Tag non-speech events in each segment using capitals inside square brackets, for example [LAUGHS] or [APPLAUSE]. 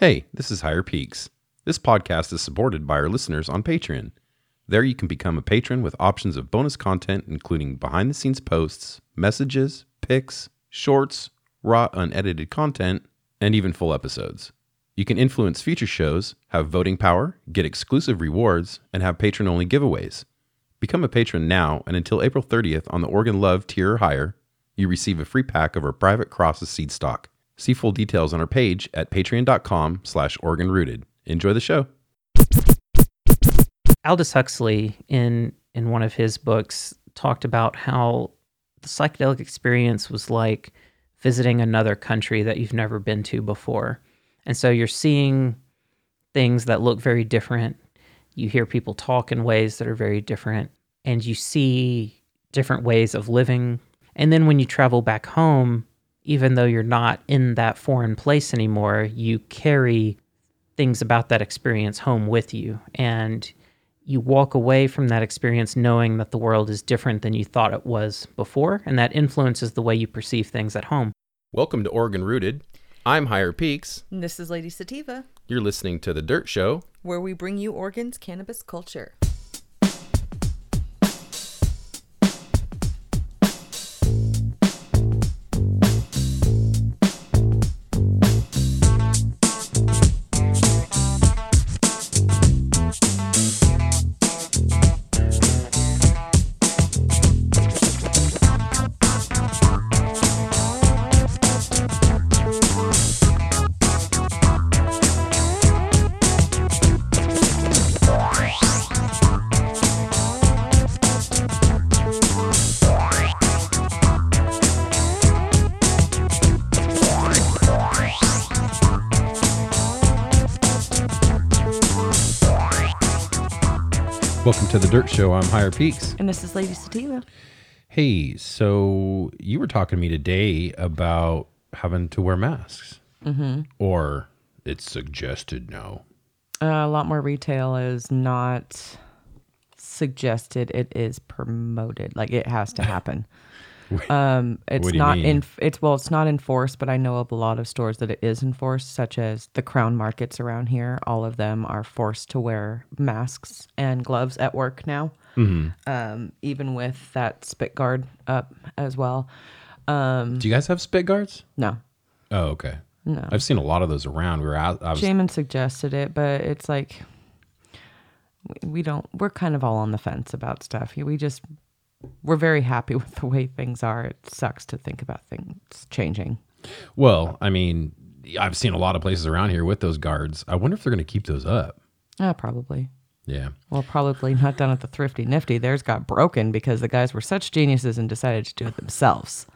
Hey, this is Higher Peaks. This podcast is supported by our listeners on Patreon. There you can become a patron with options of bonus content, including behind the scenes posts, messages, pics, shorts, raw unedited content, and even full episodes. You can influence future shows, have voting power, get exclusive rewards, and have patron only giveaways. Become a patron now, and until April 30th on the Oregon Love tier or higher, you receive a free pack of our private crosses seed stock. See full details on our page at patreon.com slash OregonRooted. Enjoy the show. Aldous Huxley, in in one of his books, talked about how the psychedelic experience was like visiting another country that you've never been to before. And so you're seeing things that look very different. You hear people talk in ways that are very different, and you see different ways of living. And then when you travel back home, even though you're not in that foreign place anymore, you carry things about that experience home with you. And you walk away from that experience knowing that the world is different than you thought it was before. And that influences the way you perceive things at home. Welcome to Oregon Rooted. I'm Higher Peaks. And This is Lady Sativa, You're listening to The Dirt Show. where we bring you Oregon's cannabis culture. To The Dirt Show. I'm Higher Peaks. And this is Lady Sativa. Hey, so you were talking to me today about having to wear masks. Mm-hmm. Or it's suggested now. Uh, a lot more retail is not suggested. It is promoted. Like it has to happen. [LAUGHS] um, it's What do you not in. It's well, it's not enforced, but I know of a lot of stores that it is enforced, such as the Crown Markets around here. All of them are forced to wear masks and gloves at work now. Mm-hmm. Um, even with that spit guard up as well. Um, Do you guys have spit guards? no, Oh, okay. no. I've seen a lot of those around. We were out. I was, Jamin suggested it, but it's like we- we don't. We're kind of all on the fence about stuff. We just we're very happy [LAUGHS] with the way things are. It sucks to think about things changing. well, I mean, I've seen a lot of places around here with those guards. I wonder if they're going to keep those up. Ah, probably. Yeah. Well, probably not done at the Thrifty Nifty. Theirs got broken because the guys were such geniuses and decided to do it themselves.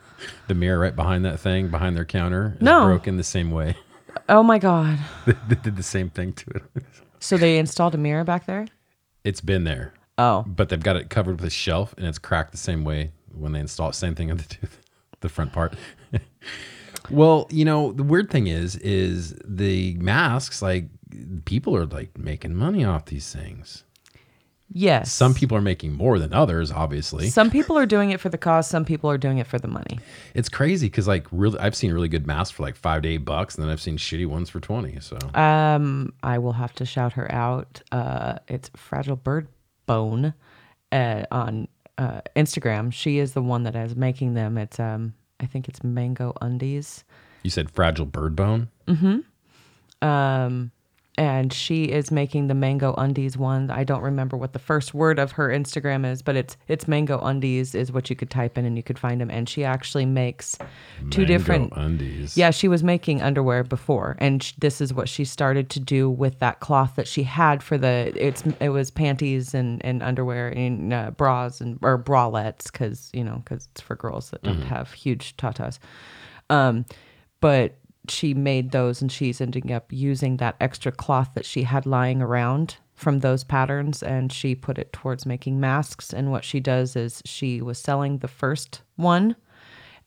The mirror right behind that thing, behind their counter, is No. broken the same way. [LAUGHS] Oh my god! they did the same thing to it. So they installed a mirror back there. It's been there, Oh, but they've got it covered with a shelf, and it's cracked the same way when they install it. Same thing on the tooth, [LAUGHS] the front part. [LAUGHS] well, you know, the weird thing is, is the masks. Like people are like making money off these things. yes. Some people are making more than others, obviously. Some people are doing it for the cause. Some people are doing it for the money. It's crazy because like really, I've seen really good masks for like five to eight bucks, and then I've seen shitty ones for twenty. So Um, I will have to shout her out. Uh, it's Fragile Bird Bone uh, on uh, Instagram. She is the one that is making them. It's um, I think it's Mango Undies. you said fragile bird bone. Mm-hmm. Um, and she is making the Mango Undies one. I don't remember what the first word of her Instagram is, but it's it's Mango Undies is what you could type in and you could find them. And she actually makes two Mango different undies. Yeah, she was making underwear before, and sh- this is what she started to do with that cloth that she had for the. It's it was panties and and underwear and uh, bras and or bralettes because you know because it's for girls that don't have huge tatas. Um, but she made those, and she's ending up using that extra cloth that she had lying around from those patterns, and she put it towards making masks. And what she does is she was selling the first one.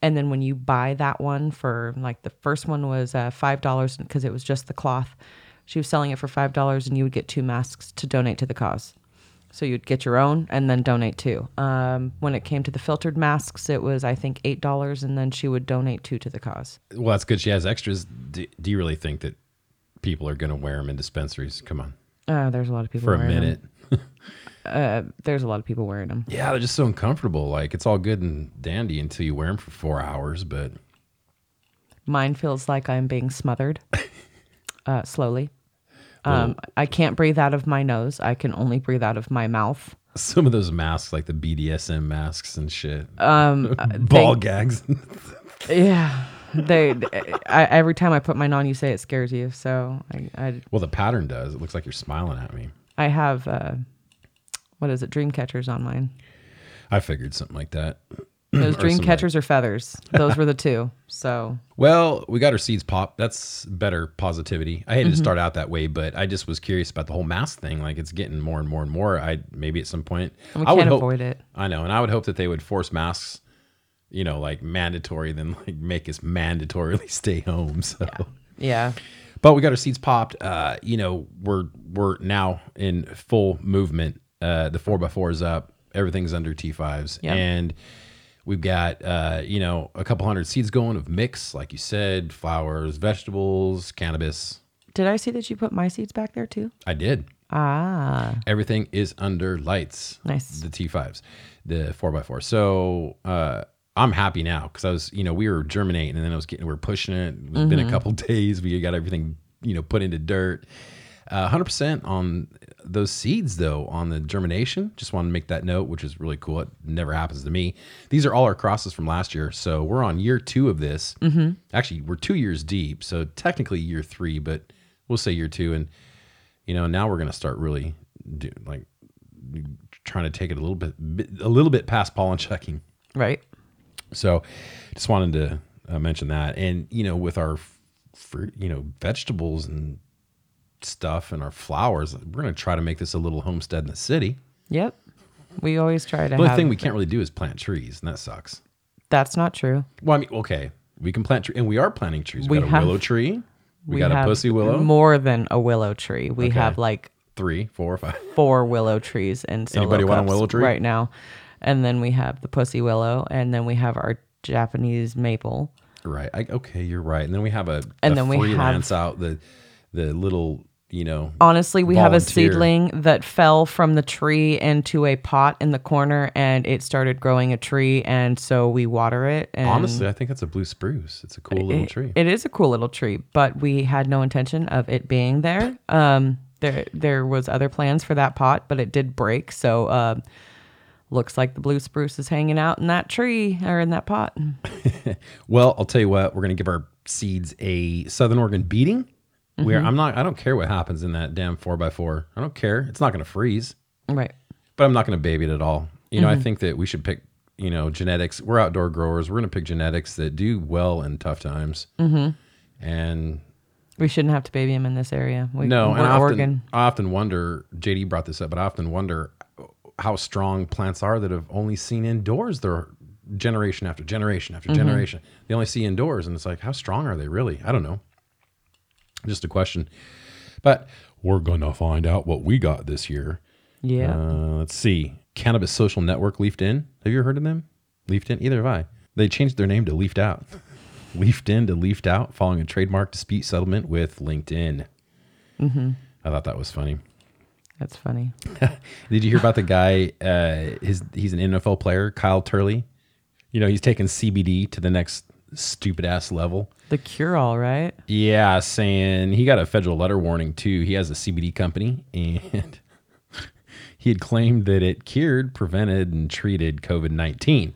And then when you buy that one for like the first one was uh, five dollars because it was just the cloth. She was selling it for five dollars, and you would get two masks to donate to the cause. So you'd get your own and then donate two. Um, when it came to the filtered masks, it was I think eight dollars, and then she would donate two to the cause. Well, that's good. She has extras. Do, do you really think that people are going to wear them in dispensaries. Come on. Uh, there's a lot of people For a minute. [LAUGHS] Uh, there's a lot of people wearing them. Yeah, they're just so uncomfortable. Like it's all good and dandy until you wear them for four hours, but Mine feels like I'm being smothered [LAUGHS] uh, slowly. Um, I can't breathe out of my nose. I can only breathe out of my mouth. some of those masks, like the BDSM masks and shit, Um, [LAUGHS] uh, ball they- gags. [LAUGHS] Yeah, they. I, every time I put mine on, you say it scares you. So I, I, well, the pattern does. It looks like you're smiling at me. I have uh, what is it? Dream catchers on mine. I figured something like that. Those dream catchers or feathers. Those were the [LAUGHS] two. So Well, we got our seeds popped. That's better positivity. I hated Mm-hmm. to start out that way, but I just was curious about the whole mask thing. Like it's getting more and more and more. I maybe at some point and we I would can't hope, avoid it. I know, and I would hope that they would force masks, you know, like mandatory, then like make us mandatorily [LAUGHS] stay home. So, Yeah. but we got our seeds popped. Uh, you know, we're we're now in full movement. Uh, the four by four is up. Everything's under T fives, Yep. and we've got uh, you know a couple hundred seeds going of mix, like you said, flowers, vegetables, cannabis. Did I see that you put my seeds back there too? I did. Ah, Everything is under lights. Nice. The T5s, the 4x4. So uh, I'm happy now because I was, you know, we were germinating and then I was getting, we are pushing it. It's been Mm-hmm. a couple [LAUGHS] days. We got everything, you know, put into dirt. Uh, 100% on those seeds, though, on the germination. Just want to make that note, which is really cool. It never happens to me. These are all our crosses from last year. So we're on year two of this. Mm-hmm. Actually, we're two years deep. So technically year three, but we'll say year two. And you know now we're going to start really do, like trying to take it a little bit a little bit past pollen [LAUGHS] checking right. so just wanted to uh, mention that and you know with our fruit you know vegetables and stuff and our flowers we're going to try to make this a little homestead in the city Yep. We always try to the only have. thing we can't really do is plant trees and that sucks That's not true. well i mean okay we can plant trees and we are planting trees we, We got a willow tree we, got a have pussy willow More than a willow tree. We have like three four five four willow trees and solo Anybody want a cups willow tree? right now. And then we have the pussy willow, and then we have our Japanese maple. Right. I, okay, you're right. And then we have a, And a then we have- freelance out the the little you know. Honestly, we have a seedling that fell from the tree into a pot in the corner, and it started growing a tree, and so we water it. And Honestly, I think that's a blue spruce. It's a cool little tree. It is a cool little tree, but we had no intention of it being there. Um, there there was other plans for that pot, but it did break. So uh, looks like the blue spruce is hanging out in that tree or in that pot. [LAUGHS] well, I'll tell you what. We're gonna give our seeds a Southern Oregon beating. Where Mm-hmm. I'm not. I don't care what happens in that damn four x four. I don't care. It's not gonna freeze. Right. But I'm not gonna baby it at all. You know, I think that we should pick. You know, genetics. We're outdoor growers. We're gonna pick genetics that do well in tough times. Mm-hmm. And We shouldn't have to baby them in this area. We, No, and I often, Oregon. I often wonder. JD brought this up, but I often wonder how strong plants are that have only seen indoors their generation after generation after Mm-hmm. generation. They only see indoors, and it's like, how strong are they really? I don't know. Just a question, but we're gonna find out what we got this year. Yeah. Uh, let's see. Cannabis Social Network leafed in. Have you ever heard of them? Leafed in. Either have I. They changed their name to Leafed Out. [LAUGHS] leafed in to Leafed Out, following a trademark dispute settlement with LinkedIn. Mm-hmm. I thought that was funny. That's funny. [LAUGHS] Did you hear about the guy? Uh, his he's an NFL player, Kyle Turley. You know, he's taking CBD to the next stupid ass level. The cure all, right? Yeah, saying he got a federal letter warning too. He has a CBD company and [LAUGHS] he had claimed that it cured, prevented, and treated COVID 19.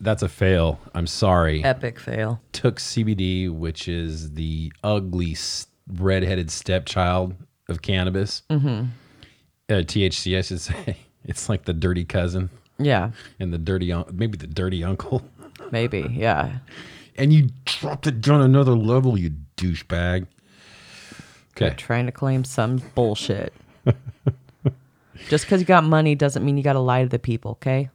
That's a fail. I'm sorry. Epic fail. Took CBD, which is the ugly redheaded stepchild of cannabis. Mm-hmm. Uh, THC, I should [LAUGHS] say. It's like the dirty cousin Yeah. and the dirty, un- maybe the dirty uncle. [LAUGHS] Maybe. Yeah. and you dropped it down another level, you douchebag. Okay. trying to claim some bullshit. [LAUGHS] Just because you got money doesn't mean you got to lie to the people, okay?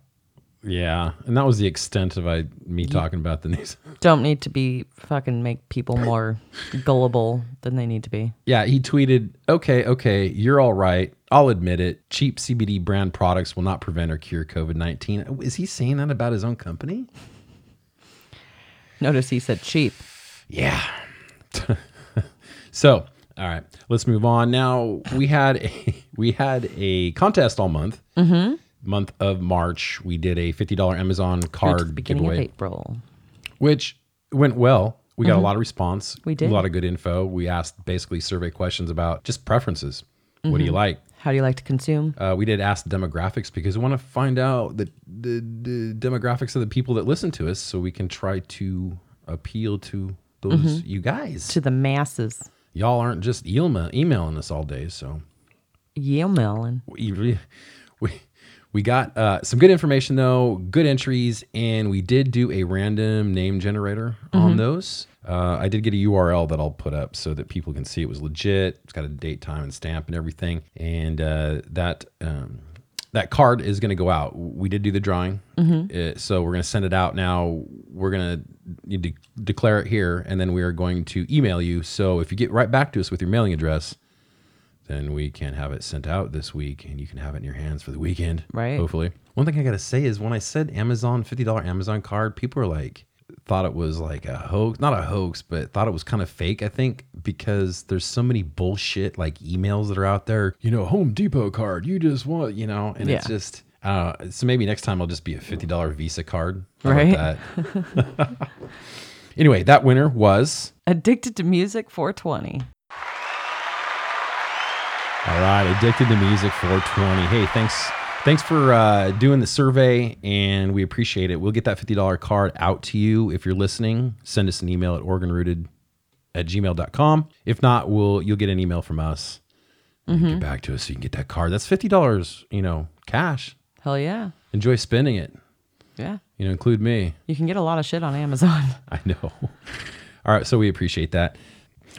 Yeah, and that was the extent of I me talking about the news. [LAUGHS] Don't need to be fucking make people more gullible than they need to be. Yeah, he tweeted, "Okay, okay, you're all right. I'll admit it. Cheap CBD brand products will not prevent or cure COVID-19." Is he saying that about his own company? Notice he said cheap. Yeah. [LAUGHS] So, all right, let's move on. Now we had a, [LAUGHS] we had a contest all month. Mm-hmm. Month of March, we did a fifty dollar Amazon card Beginning giveaway, of April. which went well. We got a mm-hmm. lot of response. We did. a lot of good info. We asked basically survey questions about just preferences. What do you mm-hmm. like? How do you like to consume? Uh, we did ask demographics because we want to find out the, the the demographics of the people that listen to us, so we can try to appeal to those mm-hmm. you guys. To the masses. Y'all aren't just email, emailing us all day, so melon. We got uh, some good information though, good entries, and we did do a random name generator on those. Uh, I did get a URL that I'll put up so that people can see it was legit. It's got a date, time, and stamp and everything, and uh, that. Um, that card is going to go out. We did do the drawing, Uh, so we're going to send it out now. We're going to de- declare it here, and then we are going to email you. So if you get right back to us with your mailing address, then we can have it sent out this week and you can have it in your hands for the weekend. Right. Hopefully. One thing I got to say is when I said Amazon, $50 Amazon card, people were like, thought it was like a hoax, not a hoax, but thought it was kind of fake, I think, because there's so many bullshit like emails that are out there, you know, Home Depot card, you just want, you know, and it's just, uh, so maybe next time I'll just be a $50 Visa card. How Right. that? [LAUGHS] anyway, that winner was Addicted to Music 420. All right, addicted to music 420. Hey, thanks, thanks for uh, doing the survey, and we appreciate it. We'll get that fifty dollar card out to you if you're listening. Send us an email at oregonrooted at gmail.com. If not, we'll you'll get an email from us. and Get back to us so you can get that card. That's fifty dollars, you know, cash. Hell yeah. Enjoy spending it. Yeah. You know, include me. You can get a lot of shit on Amazon. [LAUGHS] I know. All right, so we appreciate that.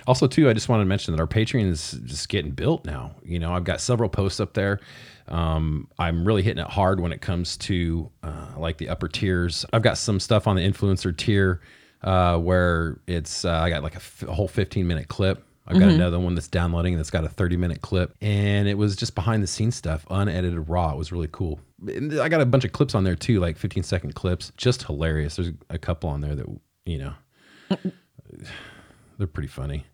Also, too, I just wanted to mention that our Patreon is just getting built now. You know, I've got several posts up there. Um, I'm really hitting it hard when it comes to uh, like the upper tiers. I've got some stuff on the influencer tier uh, where it's uh, I got like a, f- a whole 15 minute clip. I've got another one that's downloading that's got a 30 minute clip, and it was just behind the scenes stuff, unedited raw. It was really cool. And I got a bunch of clips on there too, like 15 second clips, just hilarious. There's a couple on there that you know they're pretty funny.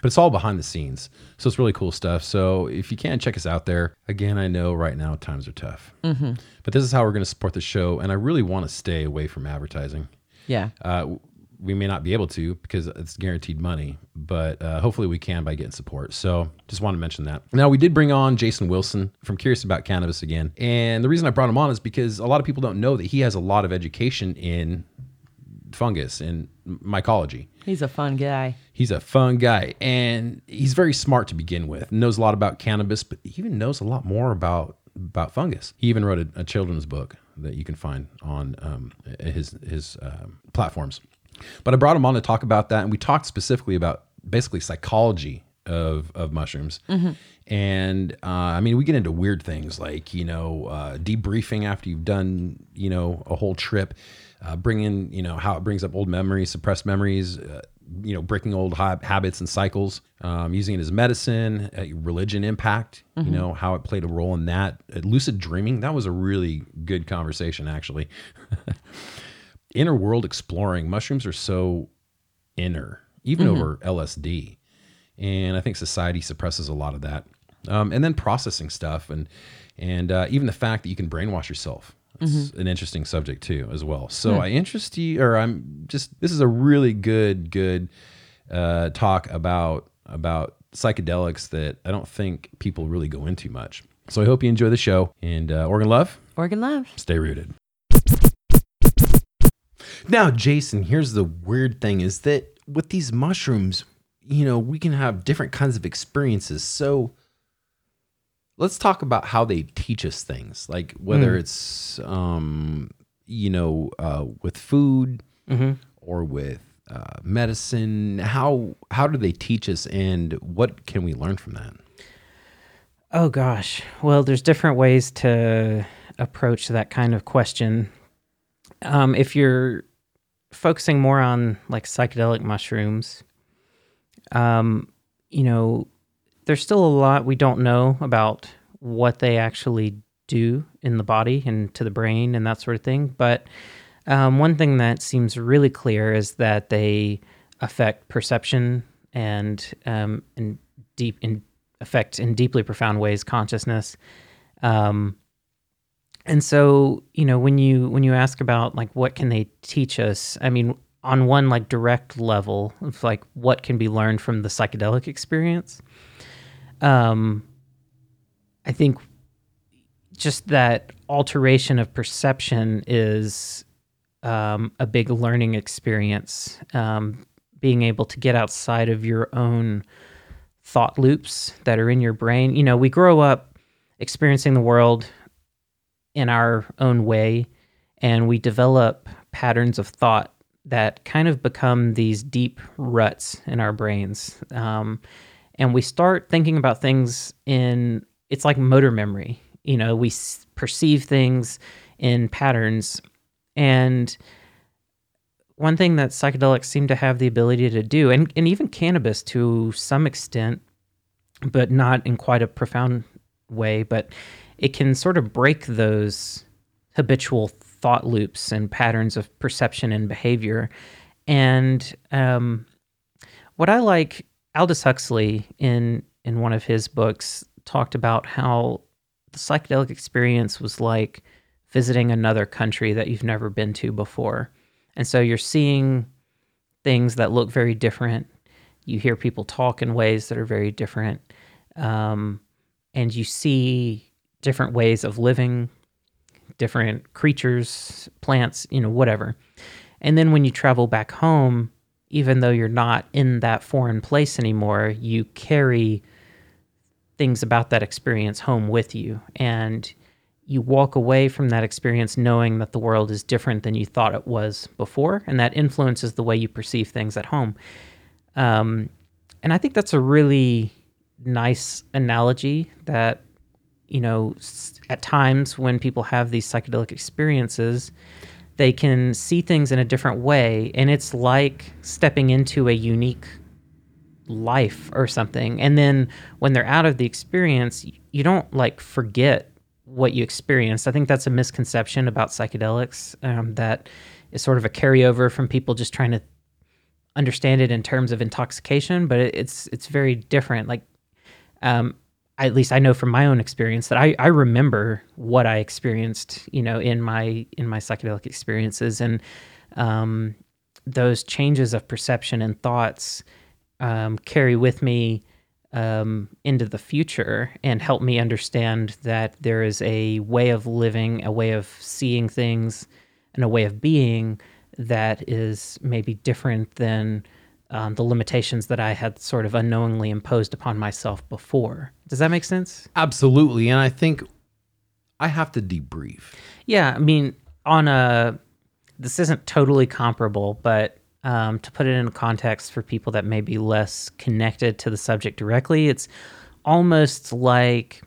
But it's all behind the scenes. So it's really cool stuff. So if you can, check us out there. Again, I know right now times are tough. Mm-hmm. But this is how we're going to support the show. And I really want to stay away from advertising. yeah. Uh, we may not be able to because it's guaranteed money, but uh, hopefully we can by getting support. So just want to mention that. Now, we did bring on Jason Wilson from Curious About Cannabis again. And the reason I brought him on is because a lot of people don't know that he has a lot of education in fungus and mycology. He's a fun guy. He's a fun guy and he's very smart to begin with. Knows a lot about cannabis, but he even knows a lot more about about fungus. He even wrote a, a children's book that you can find on um, his his um, platforms. But I brought him on to talk about that, and we talked specifically about basically psychology of of mushrooms. And uh, I mean, we get into weird things like you know uh, debriefing after you've done you know a whole trip, uh, bringing you know how it brings up old memories, suppressed memories, uh, you know breaking old hab- habits and cycles, um, using it as medicine, uh, religion impact, you know how it played a role in that. Uh, lucid dreaming that was a really good conversation actually. [LAUGHS] inner world exploring. Mushrooms are so inner, even over LSD. And I think society suppresses a lot of that. Um, and then processing stuff and and uh, even the fact that you can brainwash yourself. It's an interesting subject too, as well. So I interest you, or I'm just this is a really good good uh, talk about about psychedelics that I don't think people really go into much. So I hope you enjoy the show and uh, Oregon Love, Oregon Love. stay rooted. Now, Jason, here's the weird thing is that with these mushrooms, you know, we can have different kinds of experiences. So let's talk about how they teach us things, like whether it's, um, you know, uh, with food or with uh, medicine. How how do they teach us, and what can we learn from that? Oh gosh. Well, there's different ways to approach that kind of question. Um, if you're focusing more on like psychedelic mushrooms, um, you know, there's still a lot we don't know about what they actually do in the body and to the brain and that sort of thing. But um, one thing that seems really clear is that they affect perception and um, in deep in affect in deeply profound ways consciousness. Um, and so you know when you when you ask about like what can they teach us, I mean on one like direct level of like what can be learned from the psychedelic experience. Um, I think just that alteration of perception is um, a big learning experience. Um, being able to get outside of your own thought loops that are in your brain. You know, we grow up experiencing the world in our own way, and we develop patterns of thought that kind of become these deep ruts in our brains. Um, and we start thinking about things in, it's like motor memory. You know, we s- perceive things in patterns. And one thing that psychedelics seem to have the ability to do, and, and even cannabis to some extent, but not in quite a profound way, but it can sort of break those habitual thought loops and patterns of perception and behavior. And um, what I like, Aldous Huxley in in one of his books talked about how the psychedelic experience was like visiting another country that you've never been to before. And so you're seeing things that look very different. You hear people talk in ways that are very different. Um, and you see different ways of living, different creatures, plants, you know, whatever. And then when you travel back home, even though you're not in that foreign place anymore, you carry things about that experience home with you. And you walk away from that experience knowing that the world is different than you thought it was before. And that influences the way you perceive things at home. Um, and I think that's a really nice analogy that, you know, at times when people have these psychedelic experiences, they can see things in a different way. And it's like stepping into a unique life or something. And then when they're out of the experience, you don't like forget what you experienced. I think that's a misconception about psychedelics um, that is sort of a carryover from people just trying to understand it in terms of intoxication, but it's it's very different. Like, um, at least I know from my own experience that I, I remember what I experienced, you know, in my in my psychedelic experiences, and um, those changes of perception and thoughts um, carry with me um, into the future and help me understand that there is a way of living, a way of seeing things, and a way of being that is maybe different than um, the limitations that I had sort of unknowingly imposed upon myself before. Does that make sense? Absolutely. And I think I have to debrief. Yeah, I mean, on a this isn't totally comparable, but um, to put it in context for people that may be less connected to the subject directly, it's almost like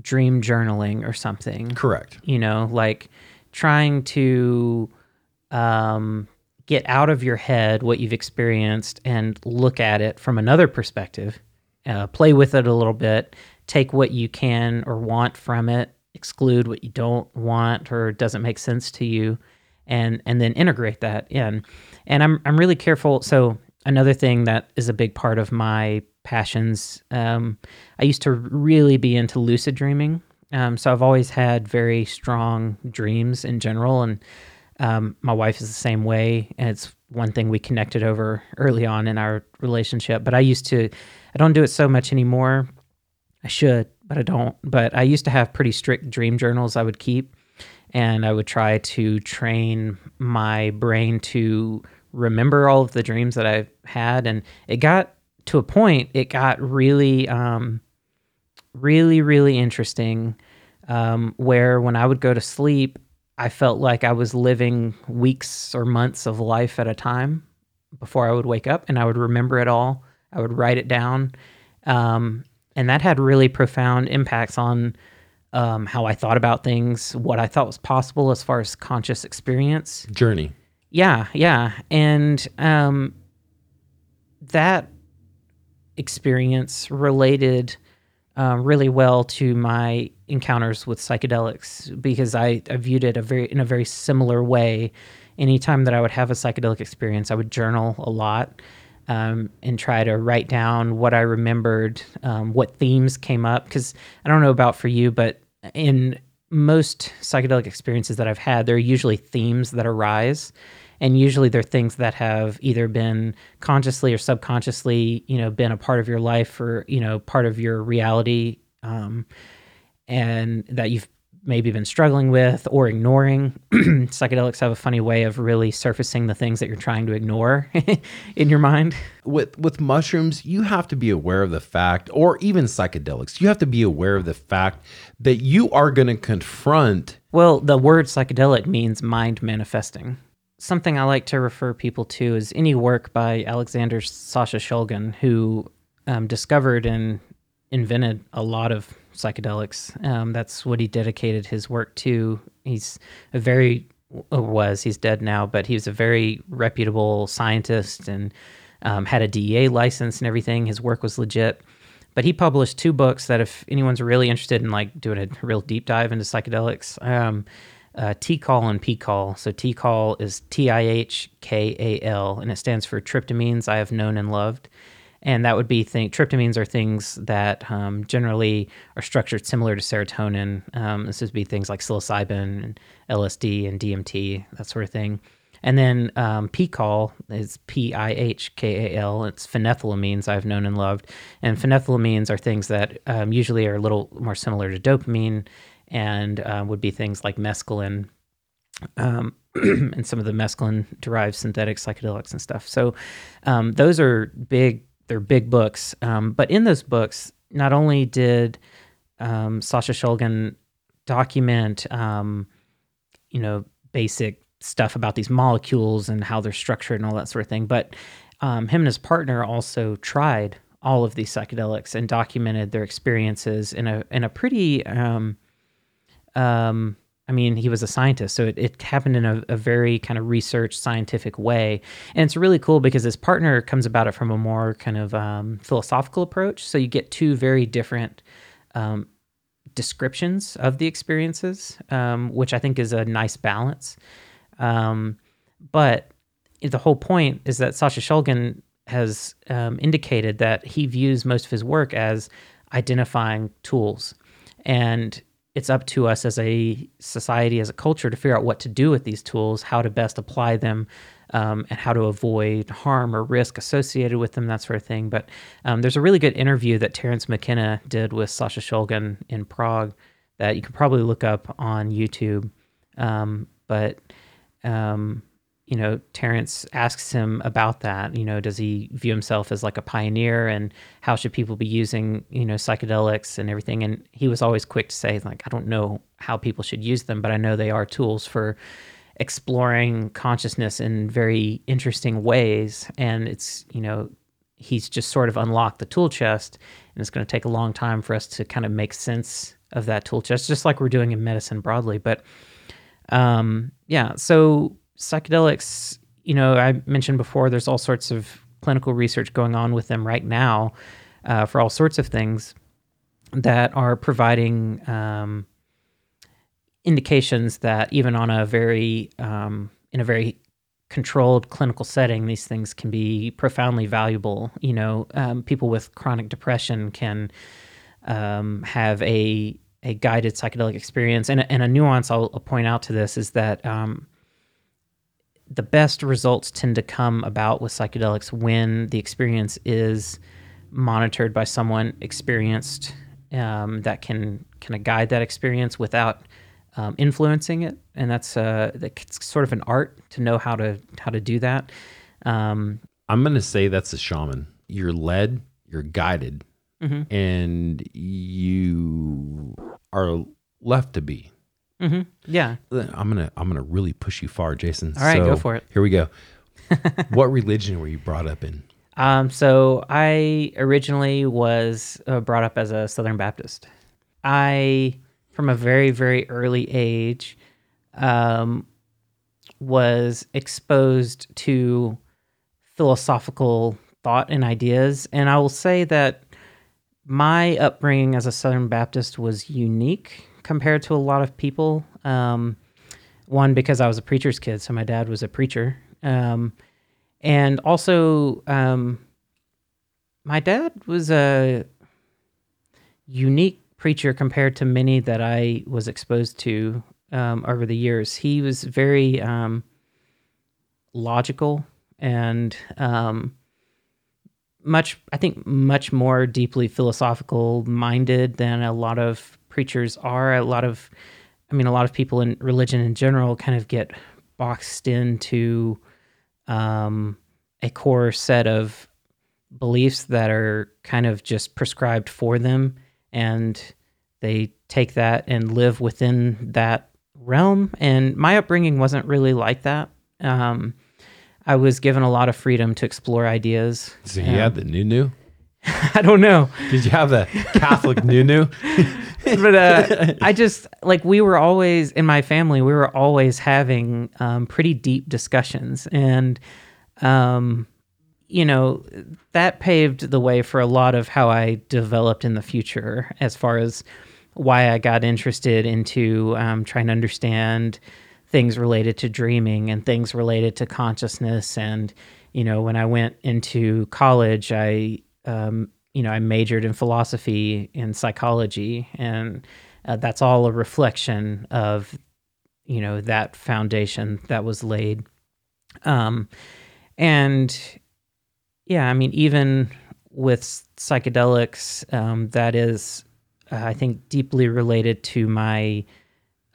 dream journaling or something. Correct. You know, like trying to um, get out of your head what you've experienced and look at it from another perspective, uh, play with it a little bit, take what you can or want from it, exclude what you don't want or doesn't make sense to you, and and then integrate that in. And I'm I'm really careful. So another thing that is a big part of my passions, um, I used to really be into lucid dreaming. Um, so I've always had very strong dreams in general, and um, my wife is the same way. And it's one thing we connected over early on in our relationship. But I used to, I don't do it so much anymore. I should, but I don't. But I used to have pretty strict dream journals I would keep, and I would try to train my brain to remember all of the dreams that I've had. And it got to a point, it got really, um, really, really interesting. Um, where when I would go to sleep, I felt like I was living weeks or months of life at a time before I would wake up, and I would remember it all. I would write it down, um, and that had really profound impacts on um, how I thought about things, what I thought was possible as far as conscious experience. Journey. Yeah, yeah, and um, that experience related uh, really well to my encounters with psychedelics because I, I viewed it a very in a very similar way. Anytime that I would have a psychedelic experience, I would journal a lot. um, and try to write down what I remembered, um, what themes came up. Because I don't know about for you, but in most psychedelic experiences that I've had, there are usually themes that arise. And usually they're things that have either been consciously or subconsciously, you know, been a part of your life or, you know, part of your reality. Um, and that you've maybe been struggling with or ignoring. [CLEARS THROAT] Psychedelics have a funny way of really surfacing the things that you're trying to ignore [LAUGHS] in your mind. With with mushrooms, you have to be aware of the fact, or even psychedelics, you have to be aware of the fact that you are going to confront. Well, the word psychedelic means mind manifesting. Something I like to refer people to is any work by Alexander Sasha Shulgin, who um, discovered and invented a lot of psychedelics. Um, that's what he dedicated his work to. He's a very was he's dead now, but he was a very reputable scientist and um, had a DEA license and everything. His work was legit. But he published two books that, if anyone's really interested in like doing a real deep dive into psychedelics, um, uh, TiHKAL and PiHKAL. So TiHKAL is T I H K A L, and it stands for tryptamines I have known and loved and that would be think tryptamines are things that um, generally are structured similar to serotonin. Um, this would be things like psilocybin, and LSD, and DMT, that sort of thing. And then um, PiHKAL is P I H K A L. It's phenethylamines I've known and loved. And phenethylamines are things that um, usually are a little more similar to dopamine and uh, would be things like mescaline um, [CLEARS THROAT] and some of the mescaline derived synthetic psychedelics and stuff. So um, those are big they're big books. Um, but in those books, not only did um, Sasha Shulgin document, um, you know, basic stuff about these molecules and how they're structured and all that sort of thing, but um, him and his partner also tried all of these psychedelics and documented their experiences in a in a pretty um, um, I mean, he was a scientist, so it, it happened in a, a, very kind of research scientific way. And it's really cool because his partner comes about it from a more kind of um, philosophical approach. So you get two very different um, descriptions of the experiences, um, which I think is a nice balance. Um, but the whole point is that Sasha Shulgin has um, indicated that he views most of his work as identifying tools. And it's up to us as a society, as a culture, to figure out what to do with these tools, how to best apply them, um, and how to avoid harm or risk associated with them, that sort of thing. But um, there's a really good interview that Terence McKenna did with Sasha Shulgin in Prague that you can probably look up on YouTube. Um, but um, you know, Terence asks him about that. You know, does he view himself as like a pioneer and how should people be using, you know, psychedelics and everything? And he was always quick to say, like, I don't know how people should use them, but I know they are tools for exploring consciousness in very interesting ways. And it's, you know, he's just sort of unlocked the tool chest and it's going to take a long time for us to kind of make sense of that tool chest, just like we're doing in medicine broadly. But um, yeah, so psychedelics, you know, I mentioned before, there's all sorts of clinical research going on with them right now uh, for all sorts of things that are providing um, indications that even on a very um, in a very controlled clinical setting, these things can be profoundly valuable. You know, um, people with chronic depression can um, have a a guided psychedelic experience, and, and a nuance I'll, I'll point out to this is that um, the best results tend to come about with psychedelics when the experience is monitored by someone experienced um, that can kind of guide that experience without um, influencing it, and that's uh, that's sort of an art to know how to how to do that. Um, I'm gonna say that's a shaman. You're led, you're guided, mm-hmm. and you are left to be. Mm-hmm. Yeah. I'm gonna I'm gonna really push you far, Jason. All right, so, go for it. Here we go. [LAUGHS] what religion were you brought up in? Um, so I originally was uh, brought up as a Southern Baptist. I, from a very very early age, um, was exposed to philosophical thought and ideas, and I will say that my upbringing as a Southern Baptist was unique compared to a lot of people. Um, one because I was a preacher's kid, so my dad was a preacher, um, and also um, my dad was a unique preacher compared to many that I was exposed to um, over the years. He was very um, logical and much, I think, much more deeply philosophical minded than a lot of preachers are. A lot of, I mean, a lot of people in religion in general kind of get boxed into um, a core set of beliefs that are kind of just prescribed for them and they take that and live within that realm and my upbringing wasn't really like that um, i was given a lot of freedom to explore ideas So you had the new new. [LAUGHS] i don't know Did you have the Catholic new new? [LAUGHS] but uh, I just like we were always in my family. We were always having um, pretty deep discussions, and um, you know that paved the way for a lot of how I developed in the future, as far as why I got interested into um, trying to understand things related to dreaming and things related to consciousness. And you know, when I went into college, I um, you know, I majored in philosophy and psychology, and uh, that's all a reflection of, you know, that foundation that was laid. Um, and yeah, I mean, even with psychedelics, um, that is, uh, I think, deeply related to my,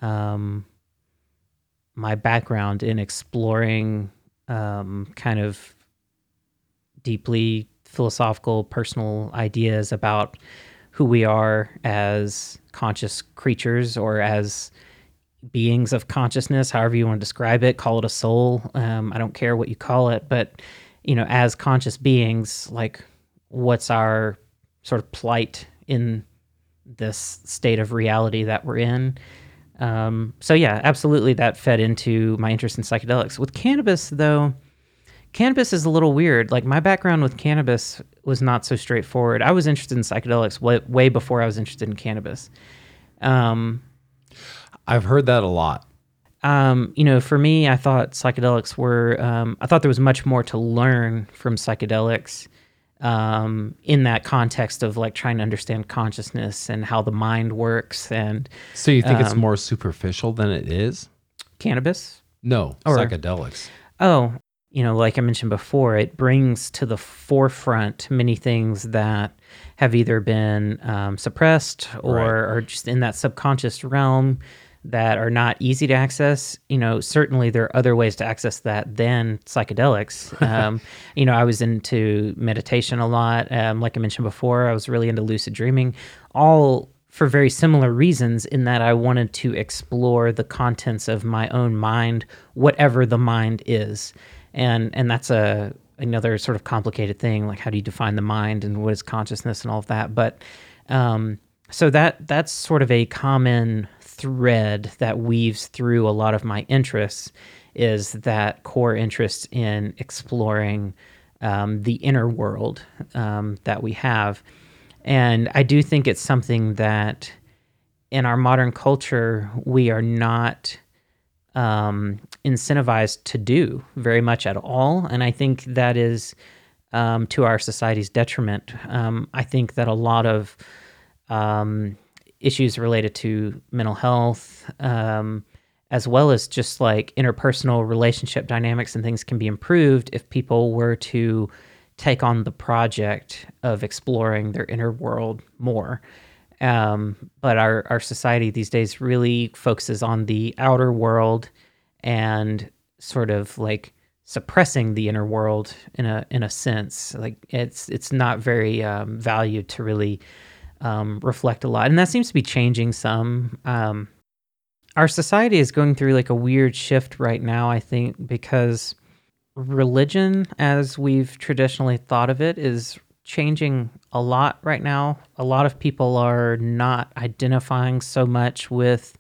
um, my background in exploring, um, kind of deeply philosophical, personal ideas about who we are as conscious creatures or as beings of consciousness, however you want to describe it. Call it a soul. Um, I don't care what you call it, but you know, as conscious beings, like what's our sort of plight in this state of reality that we're in? Um, so yeah, absolutely, that fed into my interest in psychedelics. With cannabis, though cannabis is a little weird. Like my background with cannabis was not so straightforward. I was interested in psychedelics way, way before I was interested in cannabis. Um, I've heard that a lot. um, you know, for me, I thought psychedelics were. Um, I thought there was much more to learn from psychedelics um, in that context of like trying to understand consciousness and how the mind works and So you think it's Um, more superficial than it is? cannabis. No, Or- psychedelics. Oh, you know, like I mentioned before, it brings to the forefront many things that have either been um, suppressed or Right. are just in that subconscious realm that are not easy to access. You know, certainly there are other ways to access that than psychedelics. [LAUGHS] Um, you know, I was into meditation a lot. Um, like I mentioned before, I was really into lucid dreaming, all for very similar reasons in that I wanted to explore the contents of my own mind, whatever the mind is. And and that's a another sort of complicated thing, like how do you define the mind and what is consciousness and all of that. But um, so that that's sort of a common thread that weaves through a lot of my interests is that core interest in exploring um, the inner world um, that we have. And I do think it's something that in our modern culture, we are not um, incentivized to do very much at all. And I think that is um, to our society's detriment. Um, I think that a lot of um, issues related to mental health, um, as well as just like interpersonal relationship dynamics and things, can be improved if people were to take on the project of exploring their inner world more. Um, but our, our society these days really focuses on the outer world and sort of like suppressing the inner world in a in a sense. Like it's it's not very um, valued to really um, reflect a lot, and that seems to be changing some. Um, our society is going through like a weird shift right now. I think because religion, as we've traditionally thought of it, is changing a lot right now. A lot of people are not identifying so much with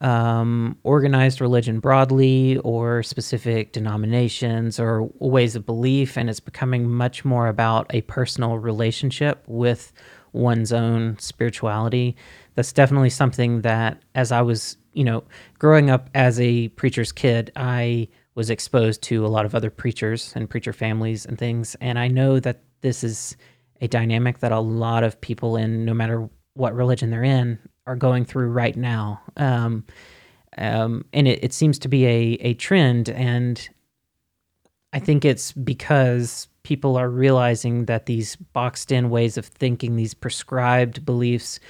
um, organized religion broadly or specific denominations or ways of belief, and it's becoming much more about a personal relationship with one's own spirituality. That's definitely something that, as I was, you know, growing up as a preacher's kid, I was exposed to a lot of other preachers and preacher families and things. And I know that this is a dynamic that a lot of people in, no matter what religion they're in, are going through right now. Um, um, and it, it seems to be a, a trend. And I think it's because people are realizing that these boxed in ways of thinking, these prescribed beliefs,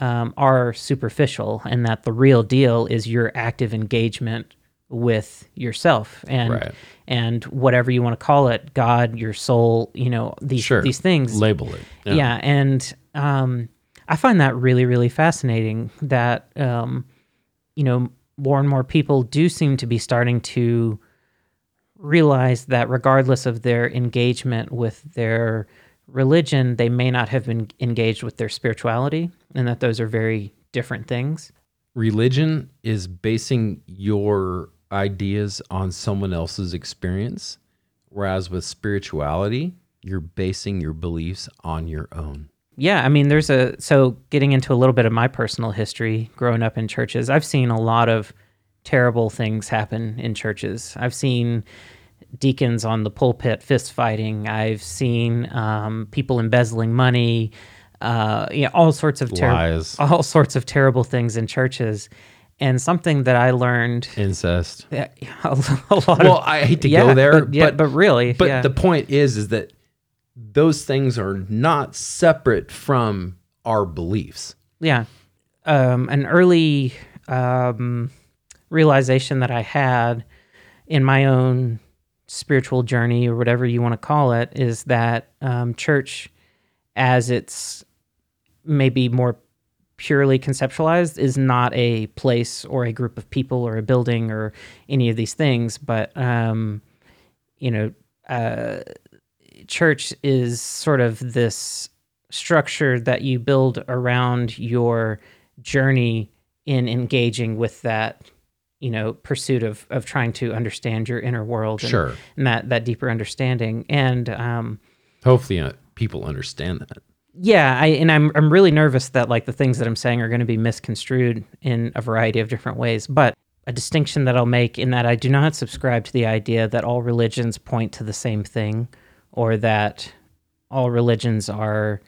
um, are superficial, and that the real deal is your active engagement with yourself and Right. and whatever you want to call it, God, your soul, you know these Sure. these things. Label it. Yeah, and um, I find that really, really fascinating. That um, you know, more and more people do seem to be starting to realize that, regardless of their engagement with their religion, they may not have been engaged with their spirituality, and that those are very different things. religion is basing your ideas on someone else's experience, whereas with spirituality, you're basing your beliefs on your own. Yeah, I mean, there's a so getting into a little bit of my personal history growing up in churches, I've seen a lot of terrible things happen in churches. I've seen deacons on the pulpit fist fighting. I've seen um, people embezzling money. Uh, you know, all sorts of terrible, Lies. all sorts of terrible things in churches. And something that I learned Incest. [LAUGHS] a, a lot Well, of I hate to yeah, go there, but, yeah, but but really, But yeah. the point is, is that those things are not separate from our beliefs. yeah um, an early um, realization that i had in my own spiritual journey or whatever you want to call it is that um, church as it's maybe more purely conceptualized is not a place or a group of people or a building or any of these things but um, you know uh, church is sort of this structure that you build around your journey in engaging with that you know pursuit of of trying to understand your inner world and, Sure. and that that deeper understanding and um Hopefully, uh, people understand that. Yeah i and i'm i'm really nervous that like the things that i'm saying are going to be misconstrued in a variety of different ways but a distinction that i'll make in that i do not subscribe to the idea that all religions point to the same thing or that all religions are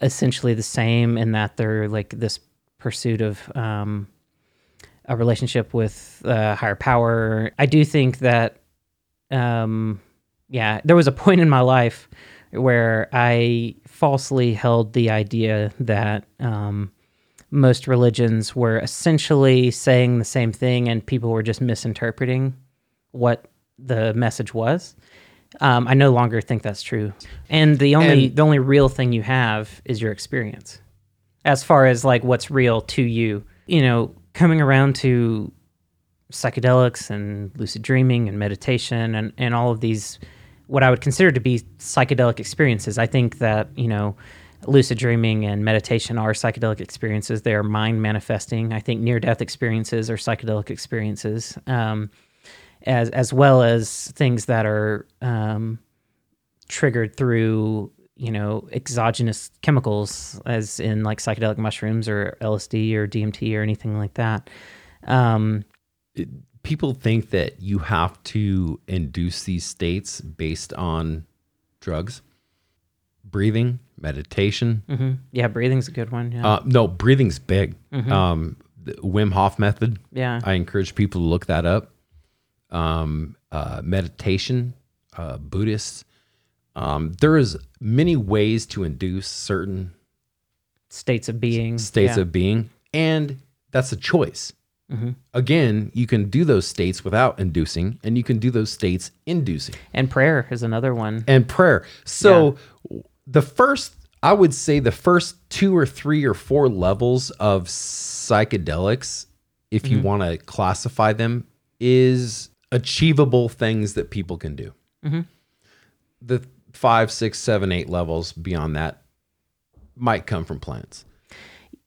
essentially the same in that they're like this pursuit of um, a relationship with uh, higher power. I do think that, um, yeah, there was a point in my life where I falsely held the idea that um, most religions were essentially saying the same thing and people were just misinterpreting what the message was. Um, I no longer think that's true, and the only And- the only real thing you have is your experience, as far as like what's real to you. You know, coming around to psychedelics and lucid dreaming and meditation and and all of these what I would consider to be psychedelic experiences. I think that you know. Lucid dreaming and meditation are psychedelic experiences. They are mind manifesting. I think near death experiences are psychedelic experiences. Um, as as well as things that are um, triggered through you know exogenous chemicals, as in like psychedelic mushrooms or LSD or DMT or anything like that. Um, People think that you have to induce these states based on drugs, breathing, meditation. mhm. Yeah, breathing's a good one. Yeah, Uh, no, breathing's big. Mm-hmm. Um, the Wim Hof method. yeah, I encourage people to look that up. Um, uh, meditation, uh, Buddhists. Um, there is many ways to induce certain states of being, states yeah. of being, and that's a choice. Mhm. Again, you can do those states without inducing, and you can do those states inducing. and prayer is another one. And prayer. So the first, I would say, the first two or three or four levels of psychedelics, if you want to classify them, is achievable things that people can do. The five, six, seven, eight levels beyond that might come from plants.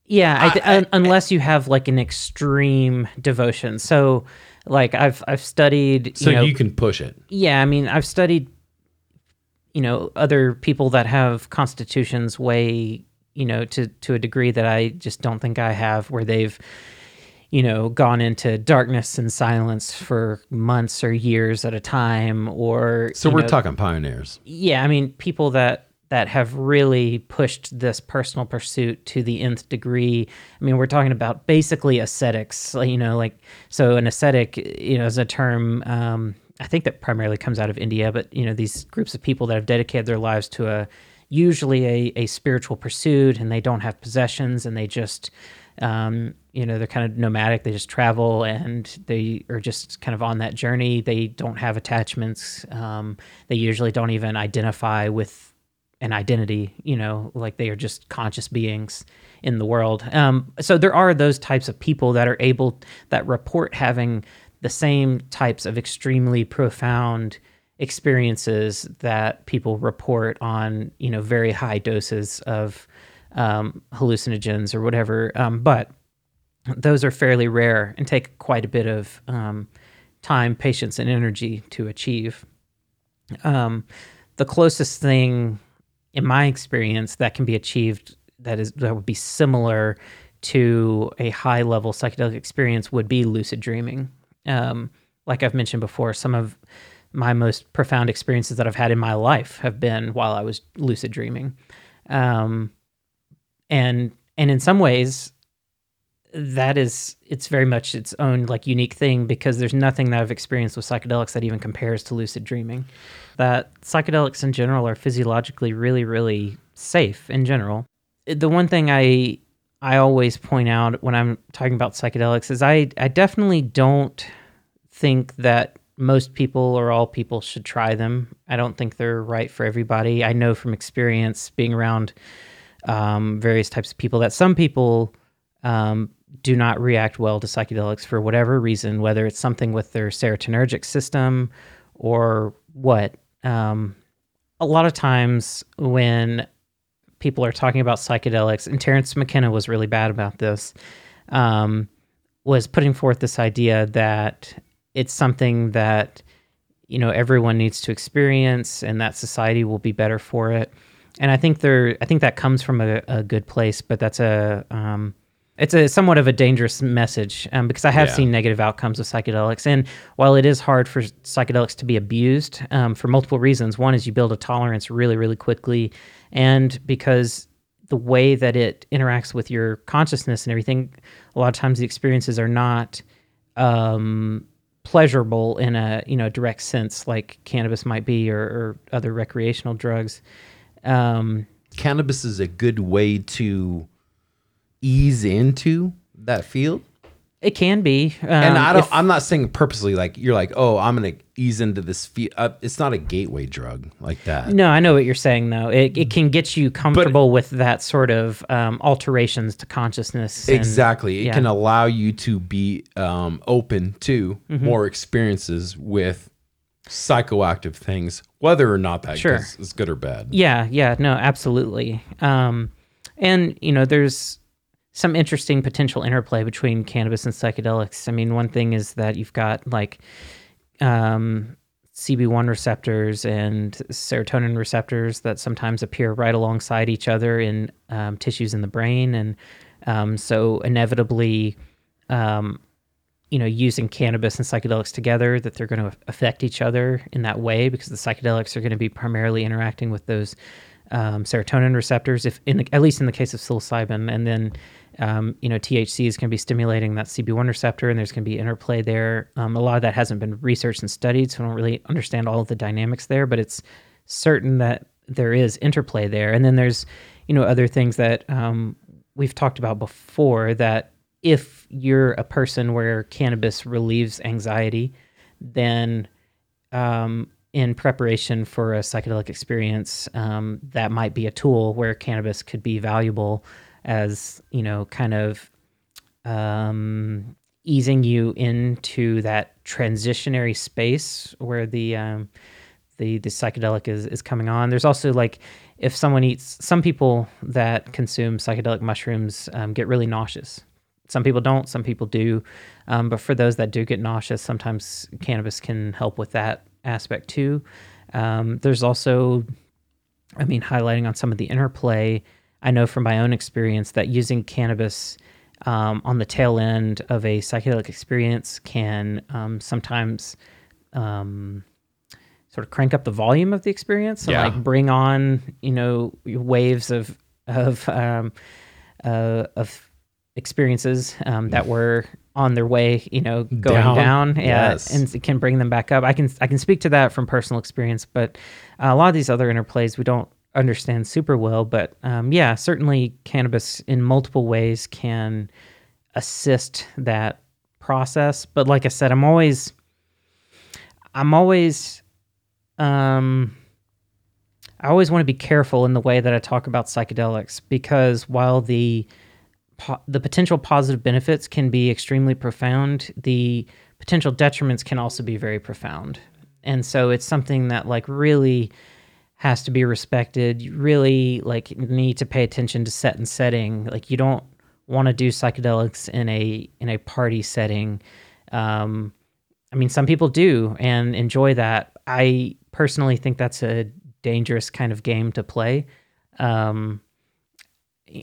Yeah, I un- unless you have like an extreme devotion. So, like I've I've studied. So you, know, you can push it. yeah, I mean I've studied. You know, other people that have constitutions way, you know, to to a degree that I just don't think I have, where they've, you know, gone into darkness and silence for months or years at a time, or So we're know, talking pioneers. yeah, I mean, people that that have really pushed this personal pursuit to the nth degree. I mean, we're talking about basically ascetics, you know, like so an ascetic, you know, is a term um, I think that primarily comes out of India, but you know, these groups of people that have dedicated their lives to a usually a, a spiritual pursuit and they don't have possessions and they just um, you know they're kind of nomadic they just travel and they are just kind of on that journey they don't have attachments um, they usually don't even identify with an identity you know like they are just conscious beings in the world. Um, so there are those types of people that are able that report having the same types of extremely profound experiences that people report on you know very high doses of um, hallucinogens or whatever. Um, but those are fairly rare and take quite a bit of um, time patience and energy to achieve. Um, the closest thing in my experience that can be achieved that is that would be similar to a high level psychedelic experience would be lucid dreaming. Um, like i've mentioned before some of my most profound experiences that i've had in my life have been while i was lucid dreaming. Um, and and in some ways that is it's very much its own like unique thing because there's nothing that I've experienced with psychedelics that even compares to lucid dreaming. That psychedelics in general are physiologically really really safe in general. The one thing I I always point out when I'm talking about psychedelics is I I definitely don't think that most people or all people should try them. I don't think they're right for everybody. I know from experience being around um, various types of people that some people um, do not react well to psychedelics for whatever reason, whether it's something with their serotonergic system or what. Um, a lot of times when people are talking about psychedelics, and Terence McKenna was really bad about this, um, was putting forth this idea that it's something that you know everyone needs to experience, and that society will be better for it. And I think there, I think that comes from a, a good place, but that's a um, it's a somewhat of a dangerous message um, because I have Yeah. seen negative outcomes with psychedelics. And while it is hard for psychedelics to be abused um, for multiple reasons, one is you build a tolerance really, really quickly, and because the way that it interacts with your consciousness and everything, a lot of times the experiences are not um, pleasurable in a you know direct sense like cannabis might be or, or other recreational drugs. Um, Cannabis is a good way to ease into that field. it can be, um, and I don't. if- I'm not saying purposely like you're like, oh, I'm gonna ease into this field. Uh, it's not a gateway drug like that. No, I know what you're saying though. It, it can get you comfortable with that sort of um, alterations to consciousness. and- Exactly. It yeah. can allow you to be um, open to Mm-hmm. more experiences with psychoactive things, whether or not that Sure. is, is good or bad. Yeah, yeah, no, absolutely. Um, and you know, there's some interesting potential interplay between cannabis and psychedelics. I mean, one thing is that you've got like um, CB1 receptors and serotonin receptors that sometimes appear right alongside each other in um, tissues in the brain, and um, so inevitably. Um, you know, using cannabis and psychedelics together, that they're going to affect each other in that way because the psychedelics are going to be primarily interacting with those um, serotonin receptors, if in the, at least in the case of psilocybin, and then um, you know THC is going to be stimulating that CB1 receptor, and there's going to be interplay there. Um, a lot of that hasn't been researched and studied, so I don't really understand all of the dynamics there, but it's certain that there is interplay there. And then there's you know other things that um, we've talked about before that if you're a person where cannabis relieves anxiety, then um, in preparation for a psychedelic experience, um, that might be a tool where cannabis could be valuable as, you know, kind of um, easing you into that transitionary space where the um, the the psychedelic is is coming on. There's also like if someone eats some people that consume psychedelic mushrooms um, get really nauseous. Some people don't, some people do. Um, but for those that do get nauseous, sometimes cannabis can help with that aspect too. Um, there's also, I mean, highlighting on some of the interplay, I know from my own experience that using cannabis um, on the tail end of a psychedelic experience can um, sometimes um, sort of crank up the volume of the experience and Yeah. like bring on you know waves of of um, uh, of experiences um, that were on their way you know going Down. down, yeah Yes. and it can bring them back up i can i can speak to that from personal experience but uh, a lot of these other interplays we don't understand super well but um, yeah certainly cannabis in multiple ways can assist that process. But like i said i'm always i'm always um i always want to be careful in the way that i talk about psychedelics because while the po- the potential positive benefits can be extremely profound the potential detriments can also be very profound. And so it's something that like really has to be respected. You really like need to pay attention to set and setting. Like you don't want to do psychedelics in a in a party setting. Um i mean some people do and enjoy that. I personally think that's a dangerous kind of game to play. Um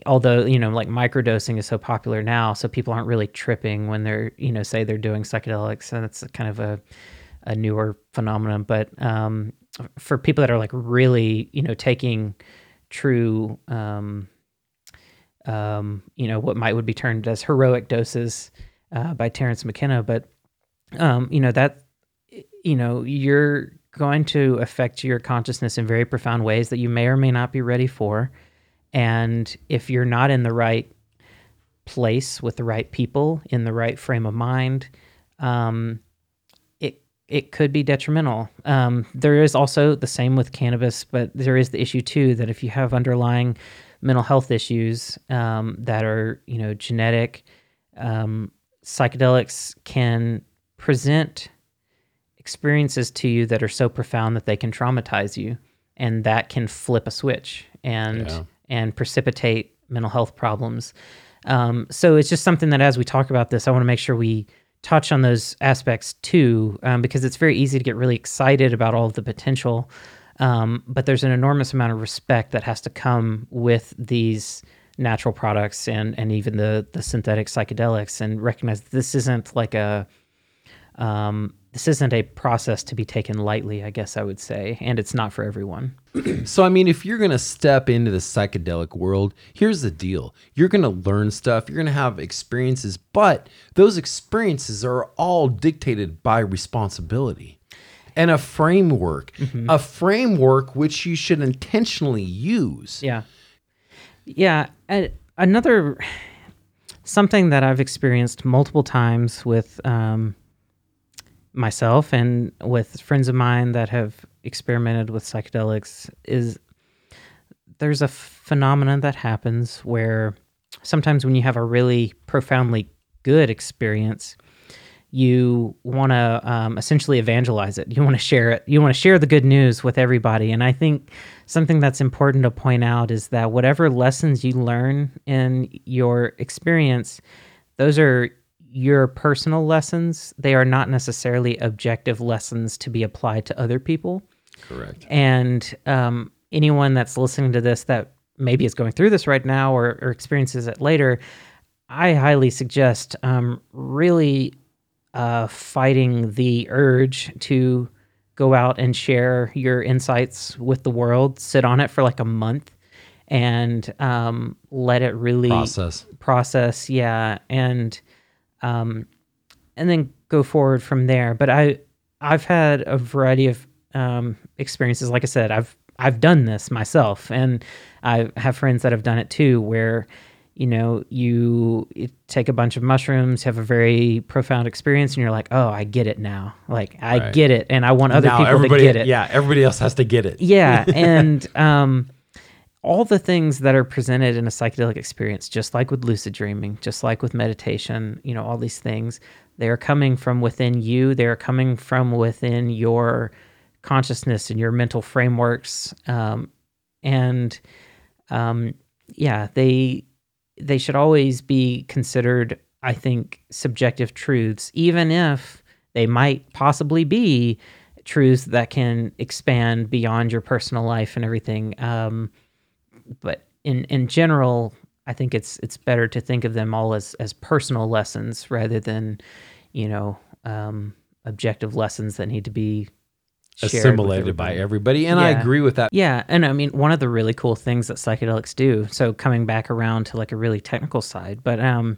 although you know like microdosing is so popular now so people aren't really tripping when they're you know say they're doing psychedelics and it's kind of a a newer phenomenon. But um for people that are like really you know taking true um um you know what might would be termed as heroic doses uh, by Terence McKenna. But um you know that you know you're going to affect your consciousness in very profound ways that you may or may not be ready for. And if you're not in the right place with the right people in the right frame of mind, um, it could be detrimental. Um, there is also the same with cannabis, but there is the issue too that if you have underlying mental health issues um, that are you know genetic, um, psychedelics can present experiences to you that are so profound that they can traumatize you, and that can flip a switch and Yeah. and precipitate mental health problems. Um, so it's just something that as we talk about this, I want to make sure we touch on those aspects too, um, because it's very easy to get really excited about all of the potential. Um, but there's an enormous amount of respect that has to come with these natural products and and even the the synthetic psychedelics, and recognize this isn't like a um, this isn't a process to be taken lightly, I guess I would say, and it's not for everyone. [CLEARS THROAT] So, I mean, if you're going to step into the psychedelic world, here's the deal you're going to learn stuff, you're going to have experiences, but those experiences are all dictated by responsibility and a framework, a framework which you should intentionally use. Yeah. Yeah. another something that I've experienced multiple times with um, myself and with friends of mine that have experimented with psychedelics is there's a phenomenon that happens where sometimes when you have a really profoundly good experience, you want to um, essentially evangelize it. You want to share it. You want to share the good news with everybody. And I think something that's important to point out is that whatever lessons you learn in your experience, those are your personal lessons. They are not necessarily objective lessons to be applied to other people. Correct. And um, anyone that's listening to this that maybe is going through this right now or, or experiences it later, I highly suggest um, really uh, fighting the urge to go out and share your insights with the world. Sit on it for like a month and um, let it really Process. process yeah and um and then go forward from there but i i've had a variety of um experiences like i said i've i've done this myself and i have friends that have done it too where you know you, take a bunch of mushrooms have a very profound experience and you're like oh i get it now like i Right. get it and i want other now people to get it yeah, everybody else has to get it. yeah, [LAUGHS] and um, all the things that are presented in a psychedelic experience, just like with lucid dreaming, just like with meditation, you know, all these things, they are coming from within you. They are coming from within your consciousness and your mental frameworks, um, and um, yeah, they they should always be considered. I think subjective truths, even if they might possibly be truths that can expand beyond your personal life and everything. Um, but in in general, I think it's it's better to think of them all as as personal lessons rather than, you know, um, objective lessons that need to be assimilated by everybody. everybody. And I agree with that. Yeah, and I mean one of the really cool things that psychedelics do. So coming back around to like a really technical side, but um,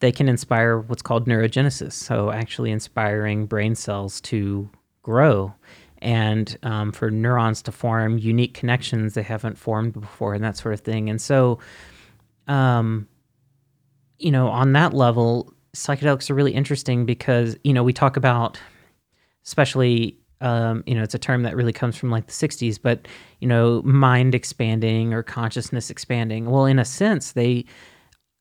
they can inspire what's called neurogenesis. So actually inspiring brain cells to grow and um, for neurons to form unique connections they haven't formed before and that sort of thing. And so, um, you know, on that level, psychedelics are really interesting because you know we talk about especially um, you know it's a term that really comes from like the 60s but you know mind expanding or consciousness expanding well in a sense they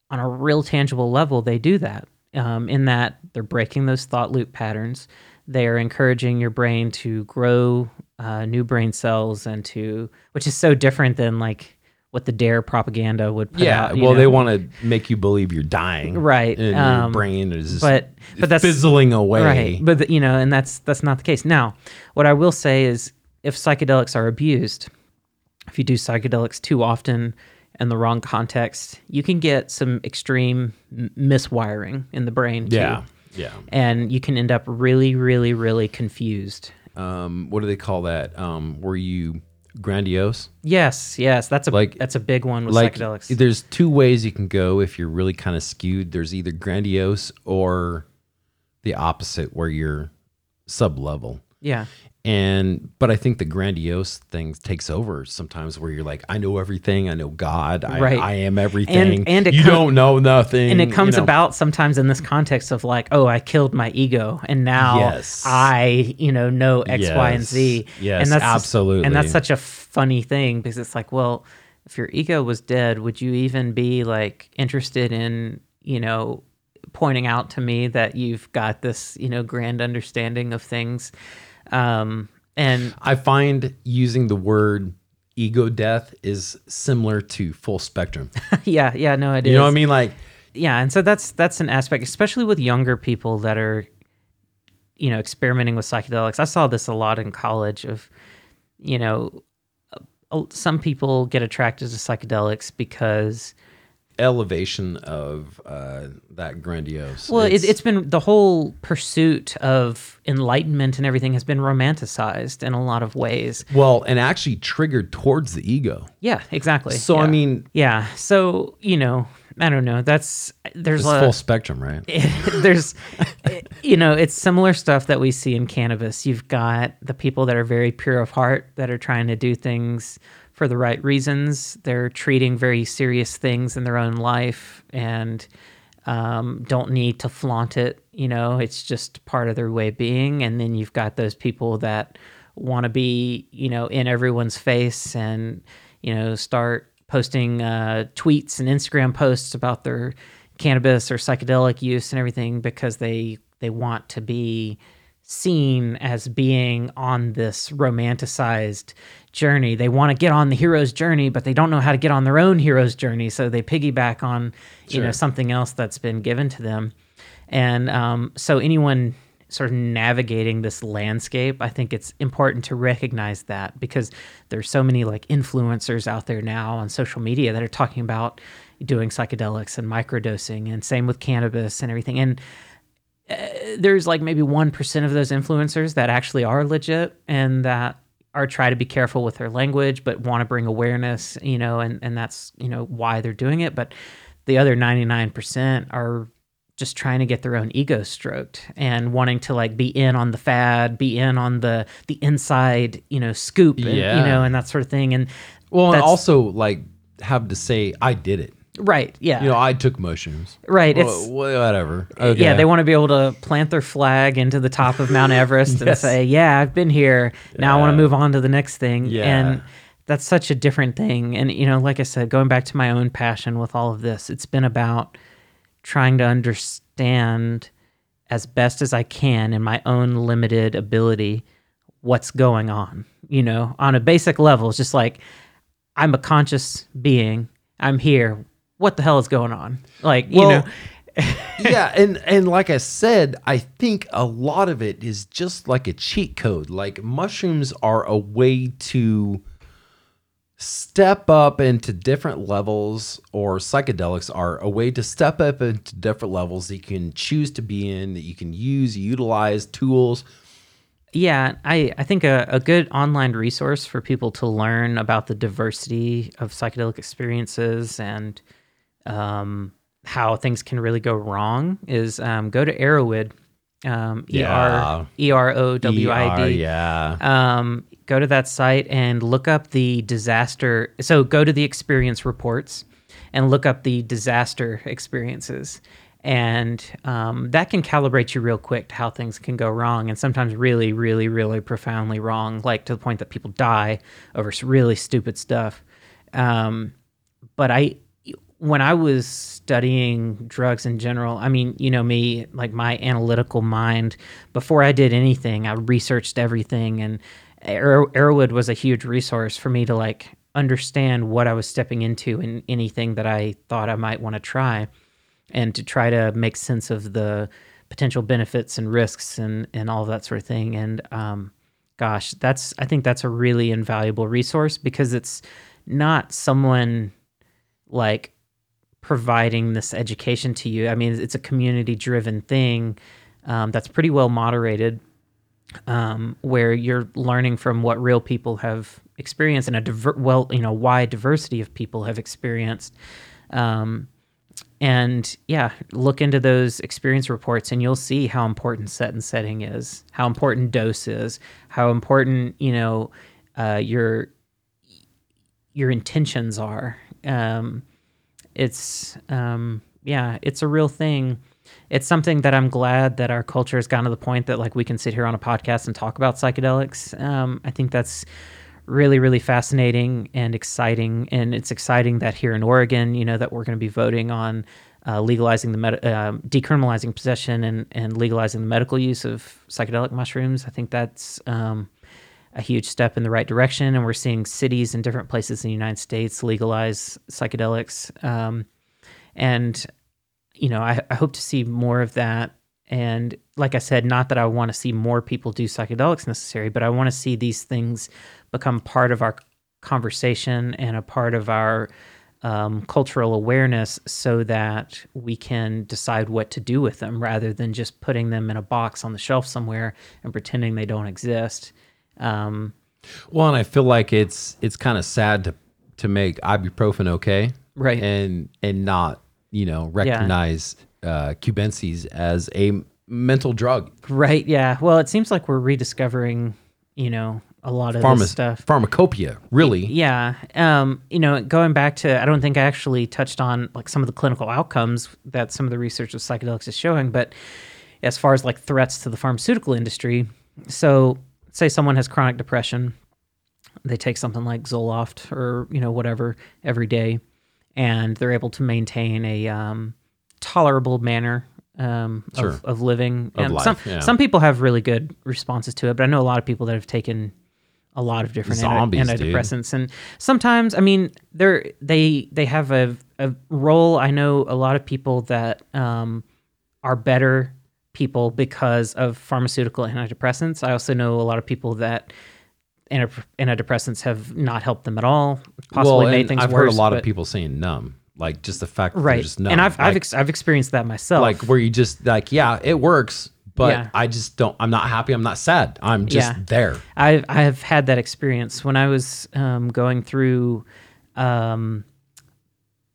on a real tangible level they do that um, in that they're breaking those thought loop patterns they are encouraging your brain to grow uh, new brain cells and to which is so different than like what the D.A.R.E. propaganda would put Yeah, out, you well, they want to make you believe you're dying, Right, And your um, brain is but- but that's- fizzling away. Right. But the- you know, and that's that's not the case. Now, what I will say is if psychedelics are abused, if you do psychedelics too often in the wrong context, you can get some extreme m- miswiring in the brain too. yeah, yeah. And you can end up really, really, really confused. Um, what do they call that? Um, were you grandiose? Yes, yes, that's a Like- that's a big one with like psychedelics. there's two ways you can go if you're really kind of skewed there's either grandiose or the opposite where you're sub level yeah. And but i think the grandiose thing takes over sometimes where you're like i know everything i know god i, Right. I am everything and it you com- don't know nothing and it you comes know. about sometimes in this context of like oh i killed my ego and now Yes. i you know know x y and z Yes. Yes, and that's absolutely. and that's such a funny thing because it's like well if your ego was dead would you even be like interested in you know pointing out to me that you've got this you know grand understanding of things um and i find using the word ego death is similar to full spectrum. [LAUGHS] Yeah yeah no it is. you know what i mean? Like yeah and so that's that's an aspect especially with younger people that are you know experimenting with psychedelics. I saw this a lot in college of you know uh, some people get attracted to psychedelics because elevation of uh, that grandiose. Well it's, it's been the whole pursuit of enlightenment and everything has been romanticized in a lot of ways. Well and actually triggered towards the ego. Yeah exactly. So I mean, yeah. So you know i don't know. That's there's a full spectrum, right? [LAUGHS] there's you know it's similar stuff that we see in cannabis. You've got the people that are very pure of heart that are trying to do things for the right reasons. They're treating very serious things in their own life and um, don't need to flaunt it you know it's just part of their way of being. And then you've got those people that want to be you know in everyone's face and you know start posting uh, tweets and instagram posts about their cannabis or psychedelic use and everything because they they want to be seen as being on this romanticized journey. They want to get on the hero's journey, but they don't know how to get on their own hero's journey, so they piggyback on you know something else that's been given to them. And um, so anyone sort of navigating this landscape, I think it's important to recognize that because there's so many like influencers out there now on social media that are talking about doing psychedelics and microdosing and same with cannabis and everything. And uh, there's like maybe 1% of those influencers that actually are legit and that are try to be careful with their language but want to bring awareness, you know, and and that's, you know, why they're doing it, but the other 99% are just trying to get their own ego stroked and wanting to like be in on the fad, be in on the the inside, you know, scoop, and, Yeah. you know, and that sort of thing. And Well, and also like have to say I did it. Right, yeah, You know, I took mushrooms. right. Well, It's whatever. Okay. yeah, they want to be able to plant their flag into the top of Mount Everest and say, "Yeah, I've been here. Now I want to move on to the next thing." Yeah. And that's such a different thing. And you know, like I said, going back to my own passion with all of this, it's been about trying to understand as best as I can in my own limited ability what's going on. You know, on a basic level, it's just like I'm a conscious being. I'm here. What the hell is going on? Like, you know, [LAUGHS] yeah, and and like I said, I think a lot of it is just like a cheat code. Like mushrooms are a way to step up into different levels, or psychedelics are a way to step up into different levels that you can choose to be in, that you can use, utilize tools. Yeah, I, I think a, a good online resource for people to learn about the diversity of psychedelic experiences and um, how things can really go wrong is um, go to Erowid, um, E Yeah. R E R O W I ER, yeah. um, go to that site and look up the disaster. So go to the experience reports and look up the disaster experiences. And um, that can calibrate you real quick to how things can go wrong, and sometimes really, really, really profoundly wrong, like to the point that people die over really stupid stuff. Um, but I, when I was studying drugs in general, I mean, you know me, like my analytical mind, before I did anything, I researched everything. And Arrow- Erowid was a huge resource for me to like understand what I was stepping into in anything that I thought I might want to try and to try to make sense of the potential benefits and risks and, and all that sort of thing. And um, gosh, that's I think that's a really invaluable resource because it's not someone like providing this education to you. I mean, it's a community driven thing um, that's pretty well moderated, um, where you're learning from what real people have experienced and a diver- well, you know, wide diversity of people have experienced. Um, and yeah, look into those experience reports and you'll see how important set and setting is, how important dose is, how important, you know, uh, your your intentions are. Um, it's um, yeah, it's a real thing. It's something that I'm glad that our culture has gotten to the point that like we can sit here on a podcast and talk about psychedelics. Um, I think that's really really fascinating and exciting, and it's exciting that here in Oregon, you know, that we're going to be voting on uh, legalizing the med- um decriminalizing possession and and legalizing the medical use of psychedelic mushrooms. I think that's um, a huge step in the right direction, and we're seeing cities in different places in the United States legalize psychedelics. Um, and you know, I, I hope to see more of that. And like I said, not that I want to see more people do psychedelics necessary, but I want to see these things become part of our conversation and a part of our um, cultural awareness so that we can decide what to do with them rather than just putting them in a box on the shelf somewhere and pretending they don't exist. Um, Well, and I feel like it's it's kind of sad to to make ibuprofen okay, Right. and and not you know recognize uh, cubensis as a mental drug. right. Yeah. Well, it seems like we're rediscovering, you know, a lot of Pharma- this stuff. Pharmacopoeia, really. Yeah. Um, you know, going back to, I don't think I actually touched on like some of the clinical outcomes that some of the research with psychedelics is showing, but as far as like threats to the pharmaceutical industry, so say someone has chronic depression, they take something like Zoloft or, you know, whatever every day, and they're able to maintain a um, tolerable manner um, Sure. of, of living. Of and life, some, yeah. some people have really good responses to it, but I know a lot of people that have taken a lot of different anti- Zombies, dude. antidepressants and sometimes i mean they're they they have a, a role i know a lot of people that um, are better people because of pharmaceutical antidepressants i also know a lot of people that antidepressants have not helped them at all possibly well, made things I've worse heard a lot but- of people saying numb, like just the fact that they're right just numb, and i've I've, ex- I've experienced that myself like where you just like yeah, it works, but Yeah. I just don't. I'm not happy. I'm not sad. I'm just Yeah. there. I've I have had that experience when I was um, going through um,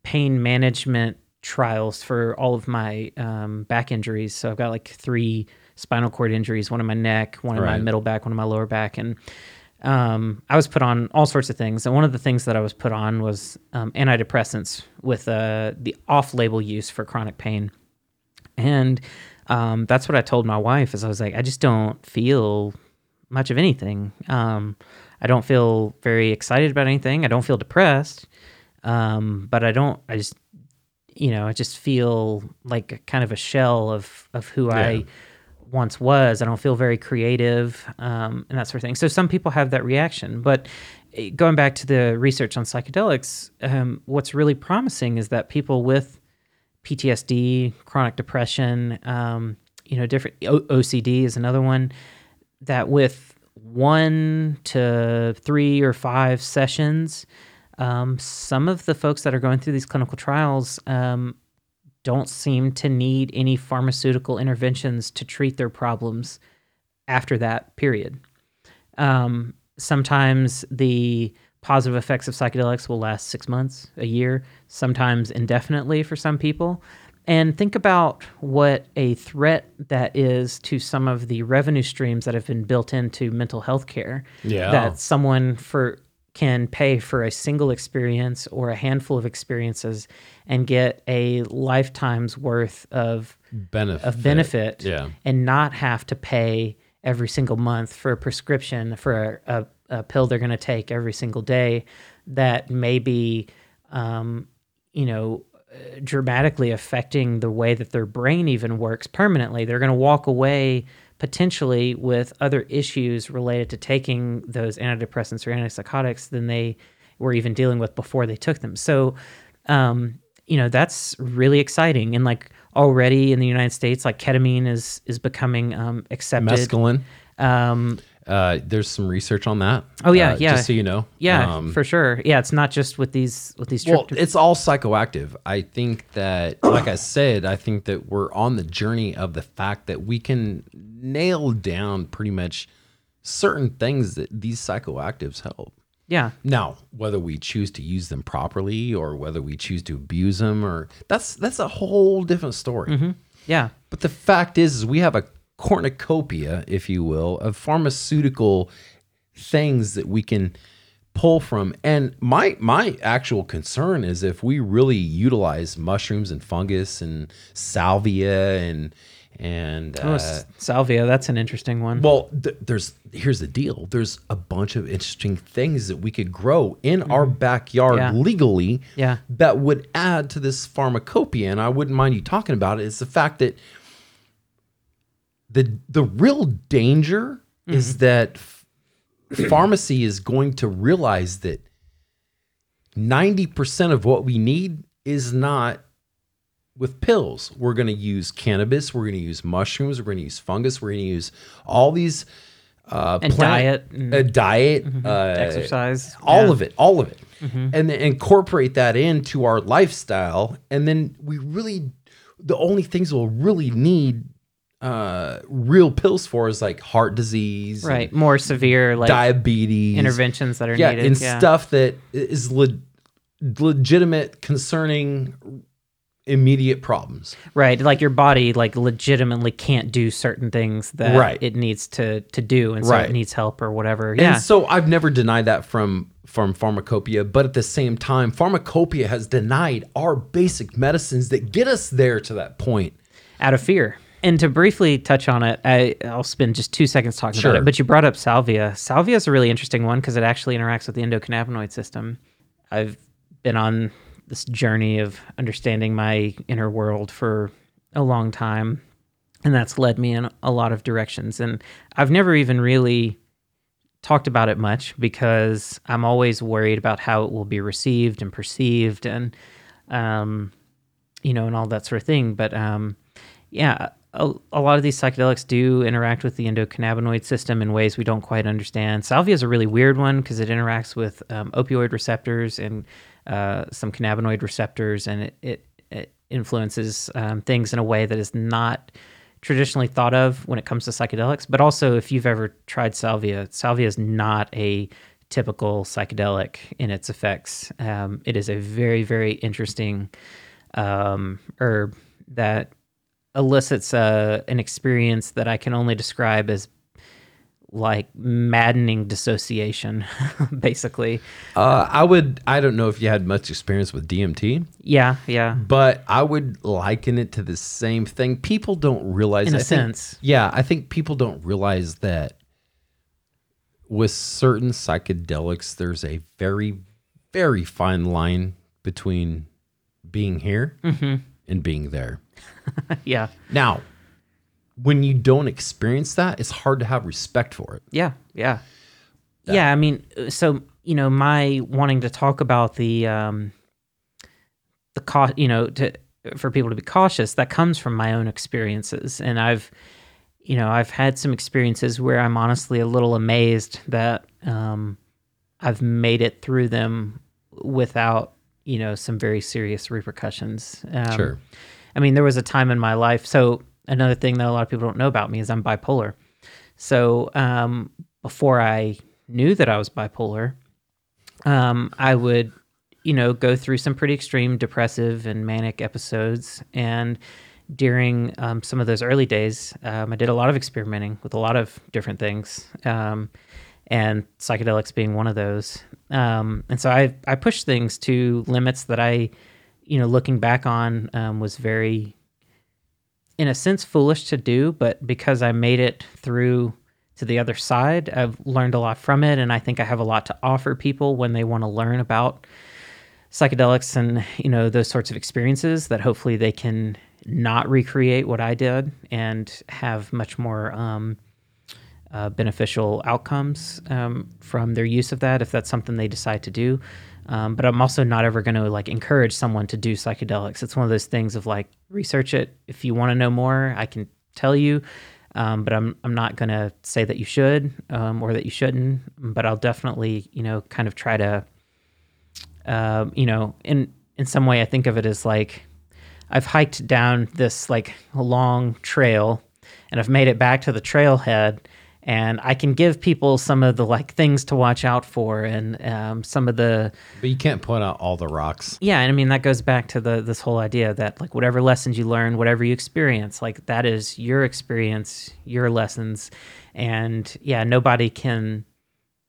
pain management trials for all of my um, back injuries. So I've got like three spinal cord injuries: one in my neck, one in my middle back, one in my lower back, and um, I was put on all sorts of things. And one of the things that I was put on was um, antidepressants with uh, the off-label use for chronic pain. And um, that's what I told my wife is I was like, I just don't feel much of anything. Um, I don't feel very excited about anything. I don't feel depressed. Um, but I don't, I just, you know, I just feel like kind of a shell of, of who Yeah. I once was. I don't feel very creative um, and that sort of thing. So some people have that reaction. But eh, going back to the research on psychedelics, um, what's really promising is that people with PTSD, chronic depression, um, you know, different o- OCD is another one that with one to three or five sessions, um, some of the folks that are going through these clinical trials um, don't seem to need any pharmaceutical interventions to treat their problems after that period. Um, sometimes the positive effects of psychedelics will last six months, a year, sometimes indefinitely for some people. And think about what a threat that is to some of the revenue streams that have been built into mental health care. Yeah. That someone for can pay for a single experience or a handful of experiences and get a lifetime's worth of benefit. of benefit Yeah. and not have to pay every single month for a prescription for a, a, a pill they're going to take every single day that may be um, you know dramatically affecting the way that their brain even works permanently they're going to walk away potentially with other issues related to taking those antidepressants or antipsychotics than they were even dealing with before they took them. So um, you know that's really exciting. And like already in the united states like ketamine is is becoming um, accepted. Mescaline. um, Uh, there's some research on that. Oh, yeah, uh, yeah. Just so you know. yeah Um, for sure yeah it's not just with these with these Well, it's all psychoactive. I think that, [COUGHS] like I said, I think that we're on the journey of the fact that we can nail down pretty much certain things that these psychoactives help. yeah Now, whether we choose to use them properly or whether we choose to abuse them, or that's that's a whole different story. yeah But the fact is, is we have a cornucopia, if you will, of pharmaceutical things that we can pull from. And my my actual concern is if we really utilize mushrooms and fungus and salvia and and oh, uh, s- salvia that's an interesting one well, th- there's here's the deal. There's a bunch of interesting things that we could grow in our backyard Mm-hmm. Yeah. legally Yeah. that would add to this pharmacopoeia. And I wouldn't mind you talking about it. It's the fact that the the real danger Mm-hmm. is that pharmacy is going to realize that 90% of what we need is not with pills. We're going to use cannabis, we're going to use mushrooms, we're going to use fungus, we're going to use all these uh And diet. and- uh, diet, uh, exercise. all yeah. of it, all of it, and then incorporate that into our lifestyle, and then we really, the only things we'll really need uh real pills for is like heart disease, right more severe like diabetes, interventions that are yeah, needed and yeah stuff that is le- legitimate concerning immediate problems. right like your body like legitimately can't do certain things that Right. it needs to to do and so Right. it needs help or whatever yeah And so I've never denied that from from pharmacopoeia, but at the same time, pharmacopoeia has denied our basic medicines that get us there to that point. out of fear. And to briefly touch on it, I, I'll spend just two seconds talking Sure. about it. But you brought up salvia. Salvia is a really interesting one because it actually interacts with the endocannabinoid system. I've been on this journey of understanding my inner world for a long time, and that's led me in a lot of directions. And I've never even really talked about it much because I'm always worried about how it will be received and perceived and um you know and all that sort of thing but um yeah a, a lot of these psychedelics do interact with the endocannabinoid system in ways we don't quite understand salvia is a really weird one because it interacts with um, opioid receptors and uh, some cannabinoid receptors and it, it, it influences um, things in a way that is not traditionally thought of when it comes to psychedelics. But also, if you've ever tried salvia, salvia is not a typical psychedelic in its effects. Um, it is a very, very interesting um, herb that elicits uh, an experience that I can only describe as like maddening dissociation, [LAUGHS] basically. Uh, I would. I don't know if you had much experience with DMT, Yeah, yeah. but I would liken it to the same thing. People don't realize, In a I think- sense. yeah, I think people don't realize that with certain psychedelics, there's a very, very fine line between being here Mm-hmm. and being there. [LAUGHS] yeah. Now, when you don't experience that, it's hard to have respect for it. Yeah, yeah, yeah. I mean, uh, so you know, my wanting to talk about the um, the cost, you know, to for people to be cautious, that comes from my own experiences, and I've, you know, I've had some experiences where I'm honestly a little amazed that um, I've made it through them without you know some very serious repercussions. Um, Sure. I mean, there was a time in my life. So another thing that a lot of people don't know about me is I'm bipolar. So um, before I knew that I was bipolar, um, I would, you know, go through some pretty extreme depressive and manic episodes. And during um, some of those early days, um, I did a lot of experimenting with a lot of different things, um, and psychedelics being one of those. Um, and so I I pushed things to limits that I, you know, looking back on, um, was very, in a sense, foolish to do. But because I made it through to the other side, I've learned a lot from it, and I think I have a lot to offer people when they want to learn about psychedelics and you know those sorts of experiences that hopefully they can not recreate what I did and have much more um, uh, beneficial outcomes um, from their use of that if that's something they decide to do. Um, but I'm also not ever going to like encourage someone to do psychedelics. It's one of those things of like research it. If you want to know more, I can tell you. Um, but I'm I'm not going to say that you should um, or that you shouldn't. But I'll definitely you know kind of try to um, you know, in in some way, I think of it as like I've hiked down this like long trail, and I've made it back to the trailhead, and I can give people some of the like things to watch out for, and um, some of the But you can't point out all the rocks. yeah, and I mean that goes back to the this whole idea that like whatever lessons you learn, whatever you experience, like that is your experience, your lessons, and yeah, nobody can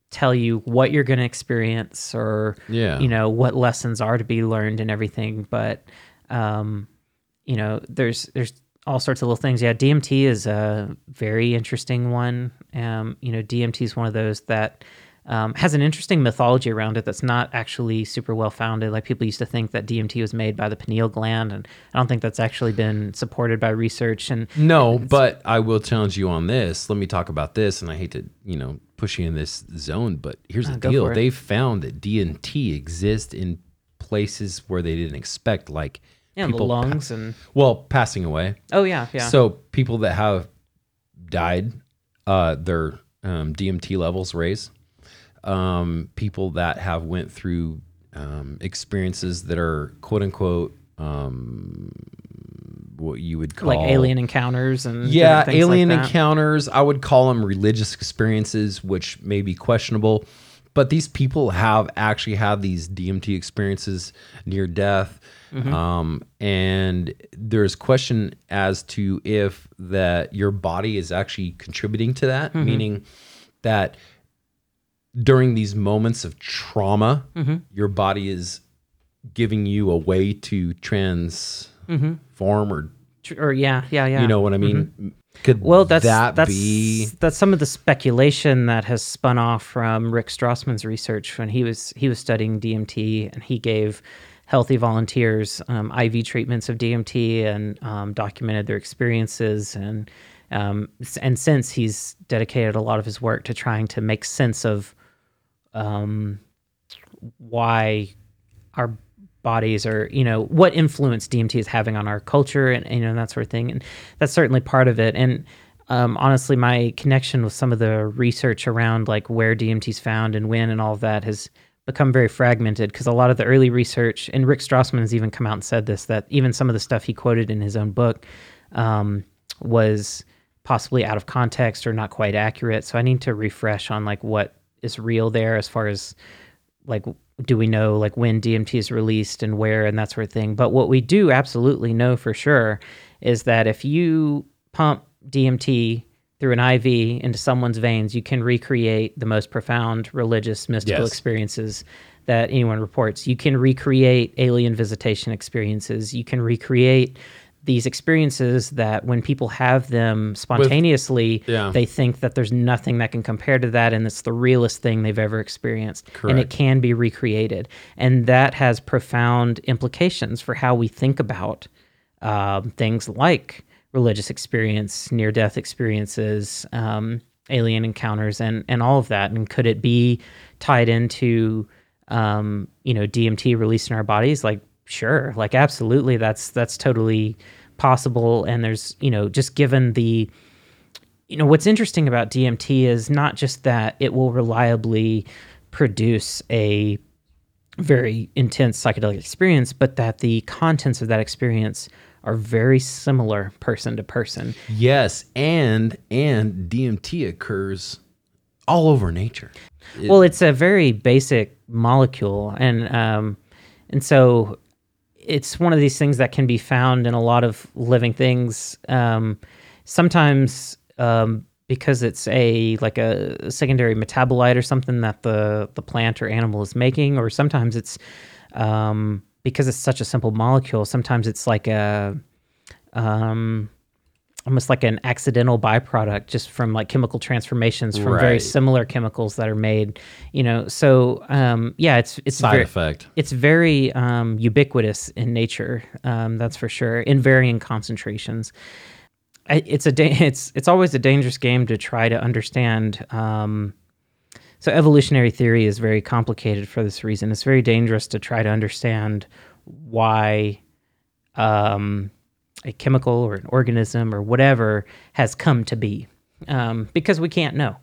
tell you what you're going to experience or Yeah. you know what lessons are to be learned and everything but um you know there's there's all sorts of little things yeah dmt is a very interesting one um you know dmt is one of those that um, has an interesting mythology around it that's not actually super well founded. Like people used to think that DMT was made by the pineal gland, and I don't think that's actually been supported by research. And No, but I will challenge you on this. Let me talk about this, and I hate to, you know, push you in this zone, but here's the Uh, go deal: they found that DMT exists in places where they didn't expect, like yeah, the people pa- lungs and well, passing away. oh yeah, yeah. So people that have died, uh, their um, DMT levels raise. Um, people that have went through um, experiences that are quote unquote um, what you would call like alien encounters and yeah, like alien that. encounters. I would call them religious experiences, which may be questionable. But these people have actually had these DMT experiences near death. Mm-hmm. Um, and there's question as to if that your body is actually contributing to that, Mm-hmm. meaning that during these moments of trauma, Mm-hmm. your body is giving you a way to transform or or yeah, yeah, yeah. you know what I mean? Could Well, that's that that's be that's some of the speculation that has spun off from Rick Strassman's research when he was he was studying DMT and he gave healthy volunteers um, IV treatments of DMT and um, documented their experiences and um, and since he's dedicated a lot of his work to trying to make sense of um, why our bodies or you know what influence DMT is having on our culture and you know that sort of thing. And that's certainly part of it. And um, honestly my connection with some of the research around like where DMT is found and when and all of that has become very fragmented because a lot of the early research and Rick Strassman has even come out and said this that even some of the stuff he quoted in his own book um, was possibly out of context or not quite accurate. So I need to refresh on like what is real there as far as like do we know like when DMT is released and where and that sort of thing. But what we do absolutely know for sure is that if you pump DMT through an IV into someone's veins, you can recreate the most profound religious mystical Yes. experiences that anyone reports. You can recreate alien visitation experiences. You can recreate these experiences that when people have them spontaneously, Yeah. they think that there's nothing that can compare to that and it's the realest thing they've ever experienced. And it can be recreated. And that has profound implications for how we think about um, things like religious experience near-death experiences um, alien encounters and and all of that. And could it be tied into um, you know DMT released in our bodies? Like sure like absolutely that's that's totally possible and there's you know just given the you know what's interesting about DMT is not just that it will reliably produce a very intense psychedelic experience, but that the contents of that experience are very similar person to person. Yes, and and DMT occurs all over nature. It- well, it's a very basic molecule, and um, and so it's one of these things that can be found in a lot of living things. Um, sometimes um, because it's a like a secondary metabolite or something that the the plant or animal is making, or sometimes it's um, because it's such a simple molecule. Sometimes it's like a um, almost like an accidental byproduct just from like chemical transformations from very similar chemicals that are made you know so um yeah it's it's side very, effect. it's very um, ubiquitous in nature. Um, that's for sure. In varying concentrations, I, it's a da- [LAUGHS] it's it's always a dangerous game to try to understand. Um, so evolutionary theory is very complicated for this reason. It's very dangerous to try to understand why um, a chemical or an organism or whatever has come to be, um, because we can't know,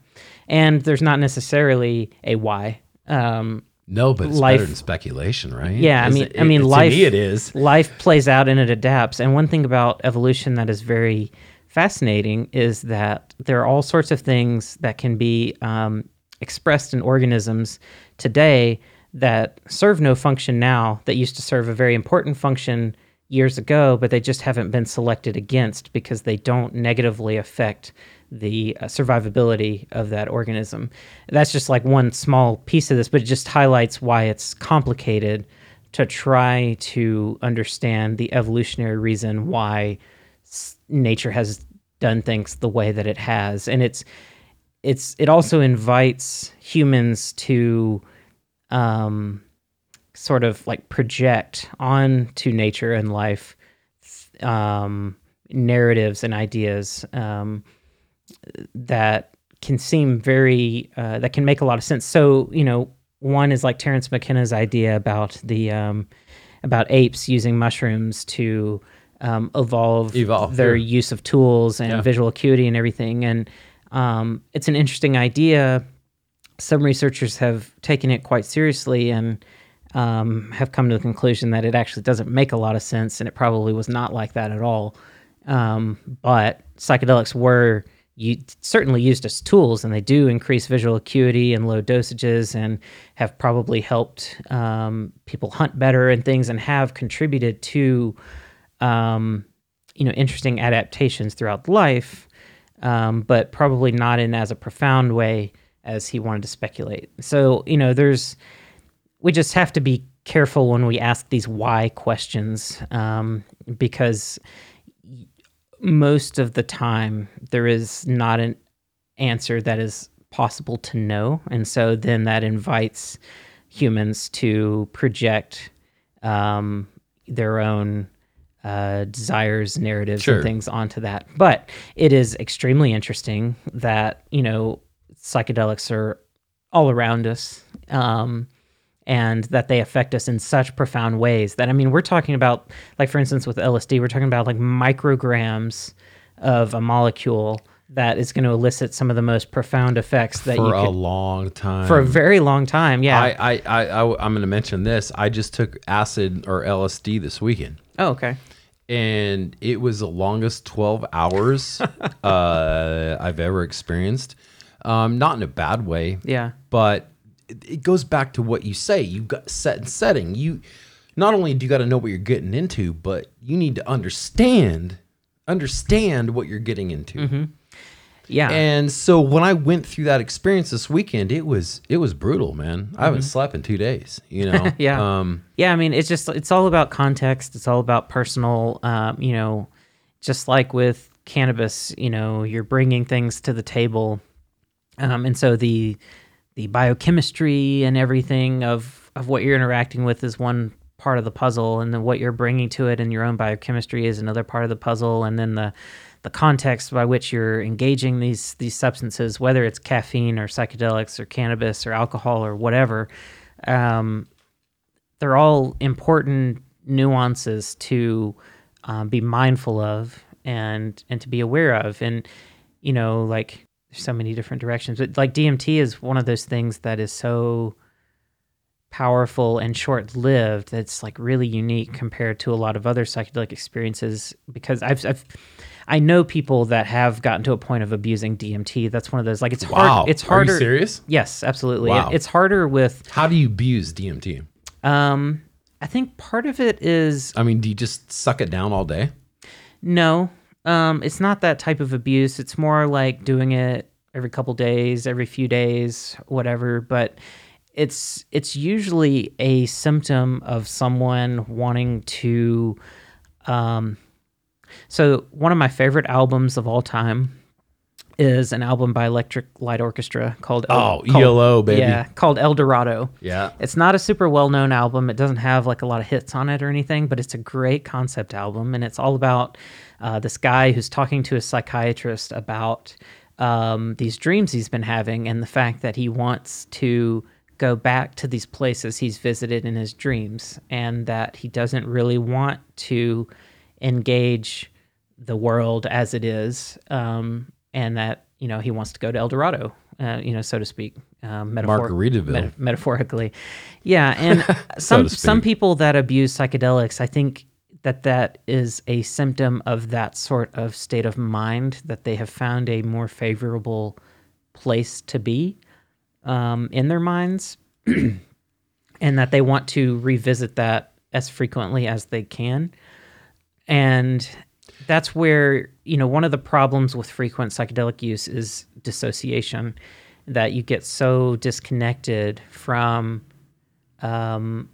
and there's not necessarily a why. Um, No, but it's life- better than speculation, right? Yeah, I mean- it- I mean, it- life- To me, it is. life plays out and it adapts. And one thing about evolution that is very fascinating is that there are all sorts of things that can be um, expressed in organisms today that serve no function now that used to serve a very important function years ago, but they just haven't been selected against because they don't negatively affect the uh, survivability of that organism. That's just like one small piece of this, but it just highlights why it's complicated to try to understand the evolutionary reason why s- nature has done things the way that it has and it's it's it also invites humans to um sort of like project onto nature and life um narratives and ideas um that can seem very uh, that can make a lot of sense. So you know, one is like Terence McKenna's idea about the um, about apes using mushrooms to um, evolve, Evolve, their yeah. use of tools and Yeah. visual acuity and everything. And um, it's an interesting idea. Some researchers have taken it quite seriously and um, have come to the conclusion that it actually doesn't make a lot of sense, and it probably was not like that at all. Um, but psychedelics were you certainly used as tools, and they do increase visual acuity in low dosages, and have probably helped um, people hunt better and things, and have contributed to um, you know interesting adaptations throughout life, um, but probably not in as a profound way as he wanted to speculate. So you know, there's we just have to be careful when we ask these why questions um, because most of the time there is not an answer that is possible to know and so then that invites humans to project um, their own uh, desires narratives Sure. and things onto that but it is extremely interesting that you know psychedelics are all around us um, and that they affect us in such profound ways that I mean we're talking about like for instance with LSD we're talking about like micrograms of a molecule that is going to elicit some of the most profound effects that you for a long time. for a very long time yeah I, I, I, I, I'm going to mention this. I just took acid or LSD this weekend, oh okay and it was the longest 12 hours [LAUGHS] uh, I've ever experienced. Um, not in a bad way, yeah but it, goes back to what you say. You've got set and setting. You not only do you got to know what you're getting into, but you need to understand understand what you're getting into. yeah And so when I went through that experience this weekend, it was it was brutal, man. I haven't slept in two days. You know. Mm-hmm. [LAUGHS] Yeah. Um, yeah i mean it's just it's all about context it's all about personal um, you know just like with cannabis you know you're bringing things to the table um, and so the the biochemistry and everything of of what you're interacting with is one part of the puzzle and then what you're bringing to it in your own biochemistry is another part of the puzzle and then the the context by which you're engaging these these substances whether it's caffeine or psychedelics or cannabis or alcohol or whatever um, they're all important nuances to um, be mindful of and and to be aware of. And you know like there's so many different directions but like dmt is one of those things that is so powerful and short lived that's like really unique compared to a lot of other psychedelic experiences because I've, I've I know people that have gotten to a point of abusing DMT. That's one of those like it's Wow. hard. It's harder Are you serious? Yes, absolutely. It- Wow. it's harder with. How do you abuse DMT? Um, I think part of it is I mean, do you just suck it down all day? no. Um, it's not that type of abuse. It's more like doing it every couple days, every few days, whatever. But it's it's usually a symptom of someone wanting to. Um, so one of my favorite albums of all time is an album by Electric Light Orchestra called Oh, called- ELO, baby. Yeah, called El Dorado. Yeah. It's not a super well known album. It doesn't have like a lot of hits on it or anything, but it's a great concept album. And it's all about uh, this guy who's talking to a psychiatrist about um, these dreams he's been having and the fact that he wants to go back to these places he's visited in his dreams and that he doesn't really want to engage the world as it is. Um, and that, you know, he wants to go to El Dorado, uh, you know, so to speak. Um, metaphor- meta- metaphorically. Yeah, and [LAUGHS] some to some people that abuse psychedelics, I think that that is a symptom of that sort of state of mind that they have found a more favorable place to be um, in their minds, [CLEARS THROAT] and that they want to revisit that as frequently as they can. And that's where, you know, one of the problems with frequent psychedelic use is dissociation, that you get so disconnected from, um,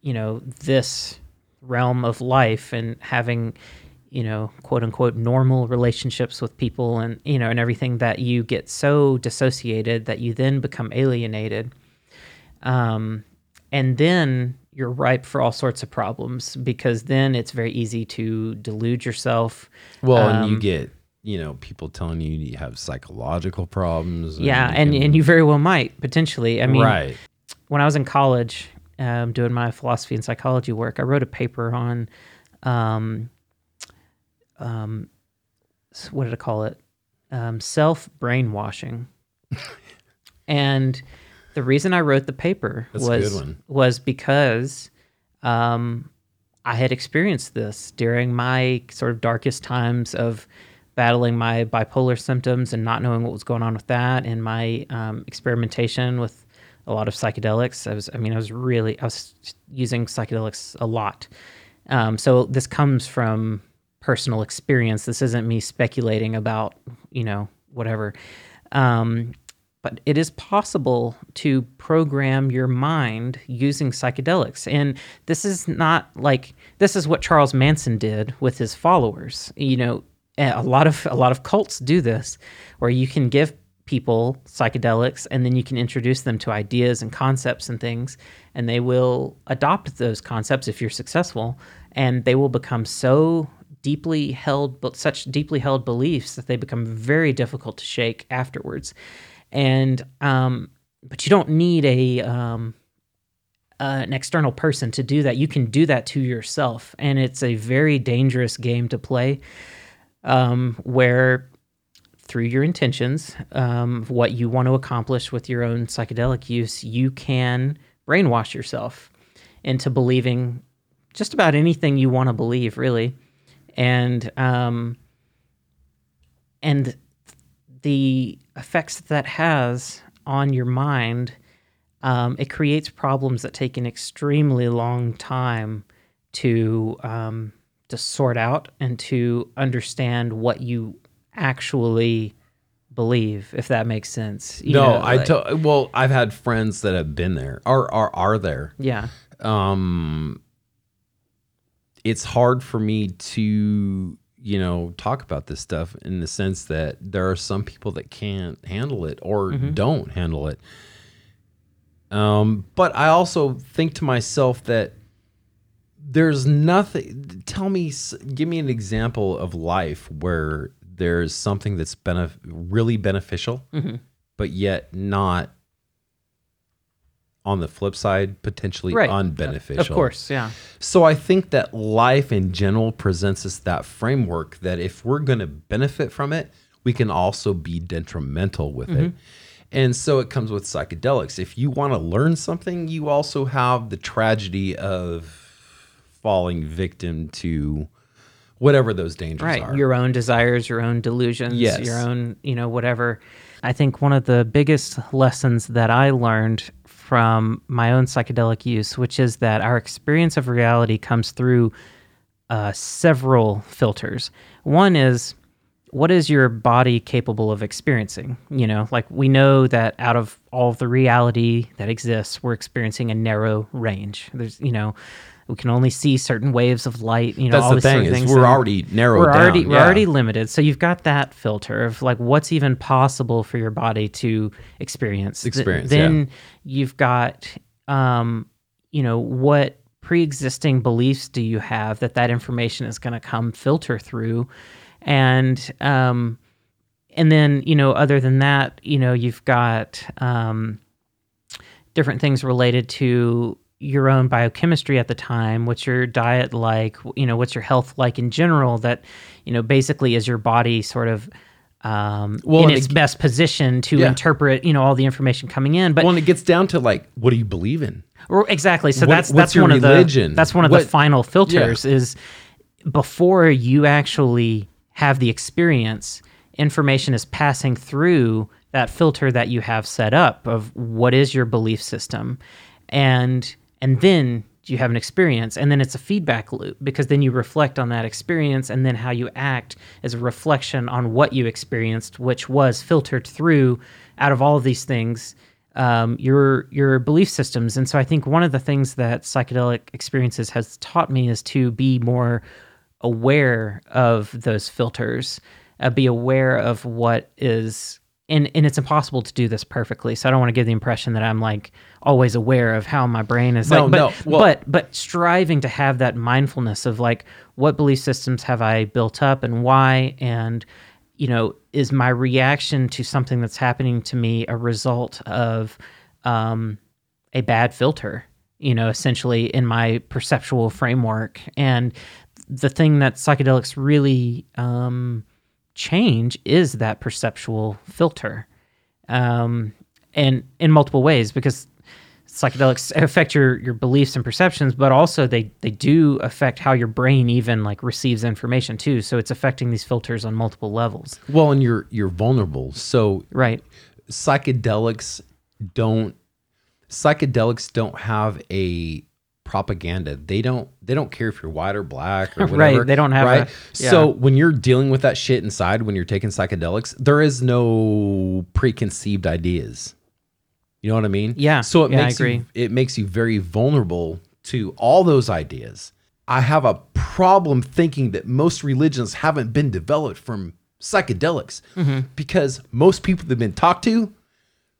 you know, this realm of life and having, you know, quote unquote, normal relationships with people and, you know, and everything that you get so dissociated that you then become alienated. Um, and then you're ripe for all sorts of problems because then it's very easy to delude yourself. Well, and you Um, get, you know, people telling you you have psychological problems. Yeah, and, can- and you very well might potentially. I mean, right. when I was in college, um, doing my philosophy and psychology work, I wrote a paper on, um, um, what did I call it? Um, self brainwashing. [LAUGHS] and the reason I wrote the paper That's was was because um, I had experienced this during my sort of darkest times of battling my bipolar symptoms and not knowing what was going on with that, and my um, experimentation with a lot of psychedelics. I was, I mean, I was really, I was using psychedelics a lot. Um, so this comes from personal experience. This isn't me speculating about, you know, whatever. Um, but it is possible to program your mind using psychedelics. And this is not like this is what Charles Manson did with his followers. You know, eh, a lot of a lot of cults do this where you can give people psychedelics and then you can introduce them to ideas and concepts and things and they will adopt those concepts if you're successful and they will become so deeply held such deeply held beliefs that they become very difficult to shake afterwards and um but you don't need a um uh, an external person to do that you can do that to yourself and it's a very dangerous game to play um where through your intentions um, what you want to accomplish with your own psychedelic use, you can brainwash yourself into believing just about anything you want to believe, really. And um, and the effects that, that has on your mind, um, it creates problems that take an extremely long time to um, to sort out and to understand what you actually believe, if that makes sense. You no, know, I like- to, well, I've had friends that have been there or are are there. yeah, Um, it's hard for me to you know talk about this stuff in the sense that there are some people that can't handle it or don't handle it. Um, but I also think to myself that there's nothing. Tell me, give me an example of life where there's something that's benef- really beneficial, but yet not. On the flip side, potentially Right. unbeneficial. of course, yeah, So I think that life in general presents us that framework that if we're going to benefit from it, we can also be detrimental with it. Mm-hmm. And so it comes with psychedelics. If you want to learn something, you also have the tragedy of falling victim to whatever those dangers right are. your own desires your own delusions Yes. your own you know whatever i think one of the biggest lessons that i learned from my own psychedelic use which is that our experience of reality comes through uh, several filters. One is what is your body capable of experiencing? You know like we know that out of all of the reality that exists we're experiencing a narrow range. There's you know we can only see certain waves of light you know That's all the these sort thing of is things we're and already narrowed we're down. already we're yeah. already limited so you've got that filter of like what's even possible for your body to experience Th- Experience, then you've got um you know what pre-existing beliefs do you have that that information is going to come filter through and um and then you know other than that you know you've got um different things related to your own biochemistry at the time what's your diet like you know what's your health like in general that you know basically is your body sort of um, Well, in its it- best position to Yeah. interpret you know all the information coming in but well, and it gets down to like, what do you believe in? or- exactly. So What- that's that's one of religion? the that's one of What- the final filters is before you actually have the experience, information is passing through that filter that you have set up of what is your belief system, and and then you have an experience and then it's a feedback loop because then you reflect on that experience and then how you act is a reflection on what you experienced which was filtered through out of all of these things um, your your belief systems. And so I think one of the things that psychedelic experiences has taught me is to be more aware of those filters, uh, be aware of what is. And, and it's impossible to do this perfectly. So I don't want to give the impression that I'm like always aware of how my brain is No, like, but, no, well- but but striving to have that mindfulness of like what belief systems have I built up and why? And you know is my reaction to something that's happening to me a result of um, a bad filter you know essentially in my perceptual framework? And the thing that psychedelics really um, change is that perceptual filter um, and in multiple ways because psychedelics affect your your beliefs and perceptions but also they they do affect how your brain even like receives information too so it's affecting these filters on multiple levels Well, and you're you're vulnerable. So right psychedelics don't psychedelics don't have a propaganda. They don't they don't care if you're white or black or [LAUGHS] whatever Right, they don't have right. a- yeah. So when you're dealing with that shit inside when you're taking psychedelics, there is no preconceived ideas. You know what I mean? Yeah, So it yeah, makes you it makes you very vulnerable to all those ideas. I have a problem thinking that most religions haven't been developed from psychedelics Mm-hmm. because most people that have been talked to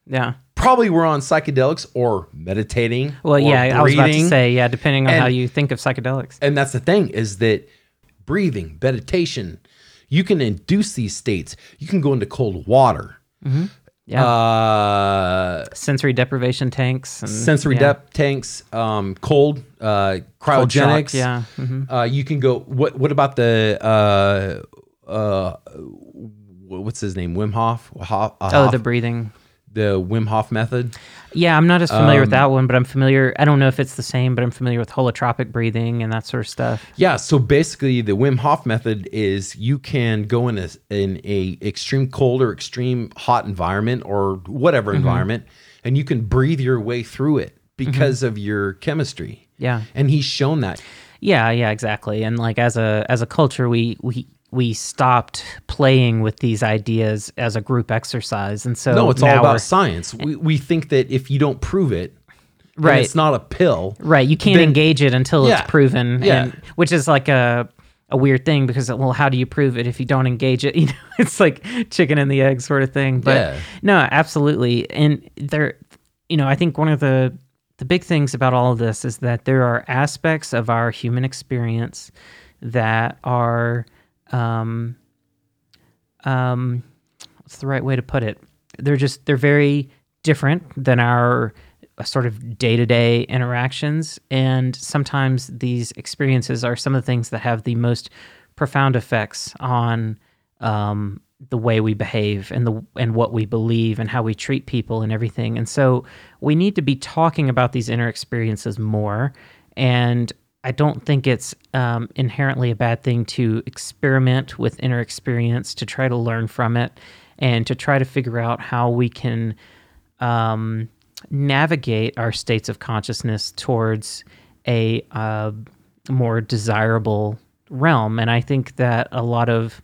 yeah probably were on psychedelics or meditating. well or yeah i was about to say yeah depending on how you think of psychedelics And that's the thing is that breathing, meditation, you can induce these states. You can go into cold water. Yeah Uh, sensory deprivation tanks and sensory yeah. depth tanks, um, cold, uh, Cold shock, cryogenics. yeah mhm. Uh, you can go. What What about the uh, uh, what's his name? Wim Hof. Hof uh, oh Hof- the breathing the Wim Hof method. yeah i'm not as familiar with Um, that one but i'm familiar i don't know if it's the same but i'm familiar with holotropic breathing and that sort of stuff Yeah, so basically the Wim Hof method is you can go in a in a extreme cold or extreme hot environment or whatever Mm-hmm. environment and you can breathe your way through it because of your chemistry. yeah And he's shown that. Yeah, yeah, exactly. And like as a as a culture, we we we stopped playing with these ideas as a group exercise, and so No, it's all about science. We we think that if you don't prove it, Right. it's not a pill. right. You can't then- engage it until Yeah, it's proven, yeah. and, which is like a a weird thing because well, how do you prove it if you don't engage it? [LAUGHS] You know, it's like chicken and the egg sort of thing. But Yeah. no, absolutely. And there, you know, I think one of the the big things about all of this is that there are aspects of our human experience that are um um what's the right way to put it they're just they're very different than our uh, sort of day-to-day interactions and sometimes these experiences are some of the things that have the most profound effects on um the way we behave and the and what we believe and how we treat people and everything. And so we need to be talking about these inner experiences more. And I don't think it's um, inherently a bad thing to experiment with inner experience to try to learn from it and to try to figure out how we can um, navigate our states of consciousness towards a uh, more desirable realm. And I think that a lot of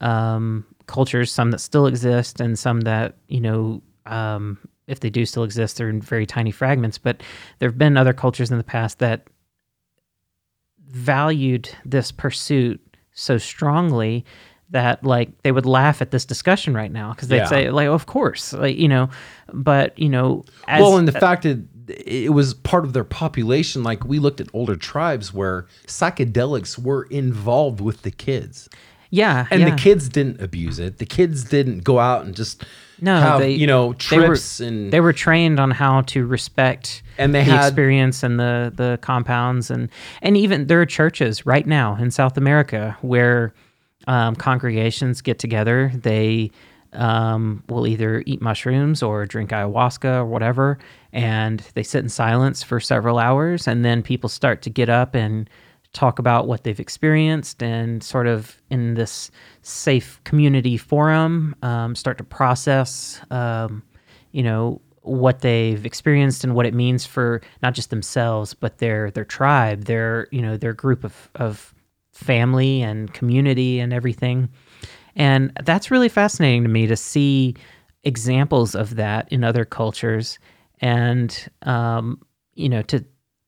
um, cultures, some that still exist and some that, you know, um, if they do still exist, they're in very tiny fragments. But there have been other cultures in the past that valued this pursuit so strongly that like they would laugh at this discussion right now because they'd Yeah. say like of course like you know but you know as, well, and the fact that it was part of their population, like we looked at older tribes where psychedelics were involved with the kids. yeah And yeah. the kids didn't abuse it. The kids didn't go out and just No, have, they- you know, they were- trips and they were trained on how to respect And they the had- experience and the the compounds. And and even there are churches right now in South America where um, congregations get together. They um, will either eat mushrooms or drink ayahuasca or whatever, and they sit in silence for several hours, and then people start to get up and talk about what they've experienced and sort of in this safe community forum um, start to process um, you know what they've experienced and what it means for not just themselves but their their tribe their you know their group of of family and community and everything. And that's really fascinating to me to see examples of that in other cultures and um, you know to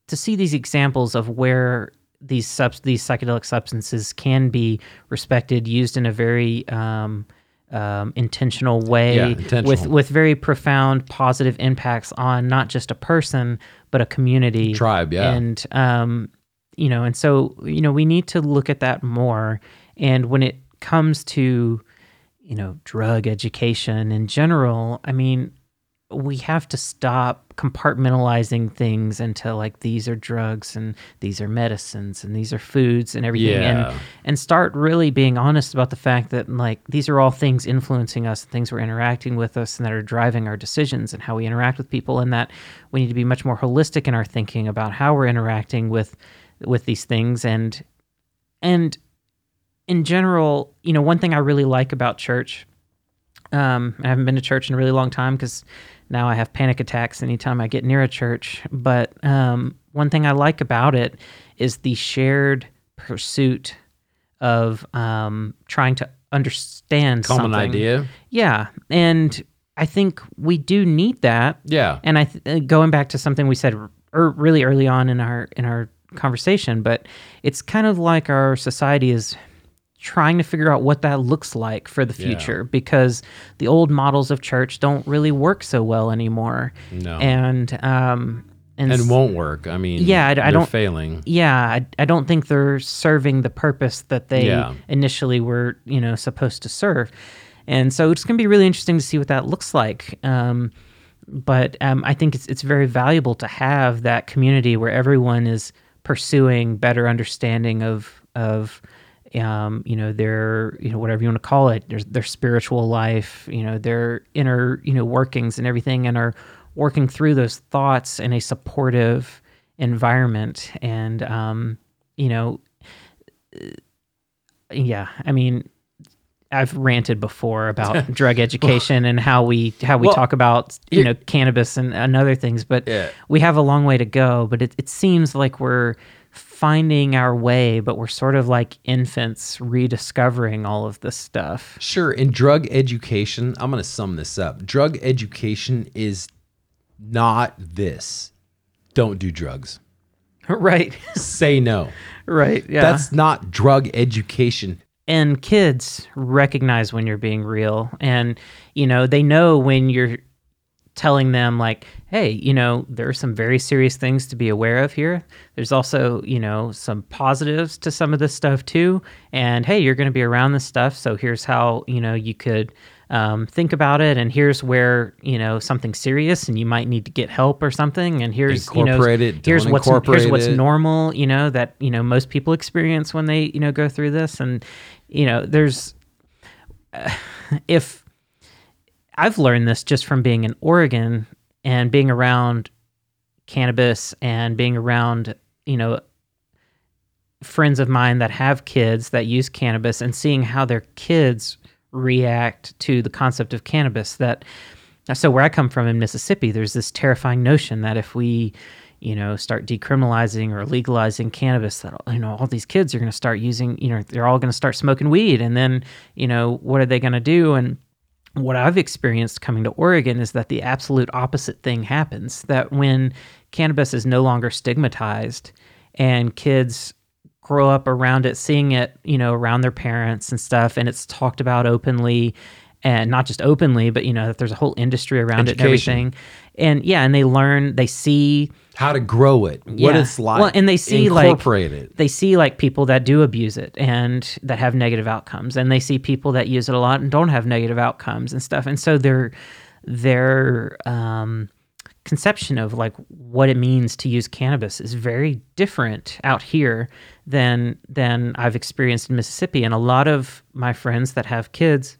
to see these examples of where these subs these psychedelic substances can be respected used in a very um, um, intentional way Yeah, with intentional. with very profound positive impacts on not just a person but a community Tribe, yeah. and um, you know and so you know we need to look at that more and when it comes to you know drug education in general i mean we have to stop compartmentalizing things into like these are drugs and these are medicines and these are foods and everything Yeah. and and start really being honest about the fact that like these are all things influencing us things we're interacting with us and that are driving our decisions and how we interact with people and that we need to be much more holistic in our thinking about how we're interacting with with these things and and in general you know one thing i really like about church um, I haven't been to church in a really long time because now I have panic attacks anytime I get near a church. But um, one thing I like about it is the shared pursuit of um, trying to understand common something. idea. Yeah, and I think we do need that. Yeah. And I th- uh, going back to something we said er, really early on in our in our conversation, but it's kind of like our society is trying to figure out what that looks like for the Yeah. future because the old models of church don't really work so well anymore. No. And um and, and won't work. I mean, Yeah, I- I don't- failing. yeah, I, I don't think they're serving the purpose that they Yeah. initially were, you know, supposed to serve. And so it's going to be really interesting to see what that looks like. Um, but um, I think it's it's very valuable to have that community where everyone is pursuing better understanding of of um, you know their you know whatever you want to call it their, their spiritual life you know their inner you know workings and everything and are working through those thoughts in a supportive environment and um, you know uh, yeah i mean i've ranted before about [LAUGHS] drug education and how we how we Well, talk about you here- know cannabis and, and other things but Yeah. we have a long way to go but it, it seems like we're finding our way but we're sort of like infants rediscovering all of this stuff Sure. In drug education, I'm going to sum this up. Drug education is not this. Don't do drugs. [LAUGHS] right Say no. [LAUGHS] right yeah That's not drug education. and kids recognize when you're being real and you know they know when you're telling them like hey you know there are some very serious things to be aware of here. There's also you know some positives to some of this stuff too. And hey you're going to be around this stuff so here's how you know you could um, think about it. And here's where you know something serious and you might need to get help or something. And here's you know it, here's what's here's what's it. normal you know that you know most people experience when they you know go through this. And you know there's [SIGHS] if I've learned this just from being in Oregon and being around cannabis and being around, you know, friends of mine that have kids that use cannabis and seeing how their kids react to the concept of cannabis that so where I come from in Mississippi there's this terrifying notion that if we you know start decriminalizing or legalizing cannabis that you know all these kids are going to start using you know they're all going to start smoking weed and then you know what are they going to do? And what I've experienced coming to Oregon is that the absolute opposite thing happens that when cannabis is no longer stigmatized and kids grow up around it, seeing it, you know, around their parents and stuff, and it's talked about openly and not just openly, but you know, that there's a whole industry around it and everything. And yeah, and they learn, they see How to grow it, what Yeah. it's like. Well, and they see, like- it. they see like people that do abuse it and that have negative outcomes and they see people that use it a lot and don't have negative outcomes and stuff and so their their um, conception of like what it means to use cannabis is very different out here than than I've experienced in Mississippi and a lot of my friends that have kids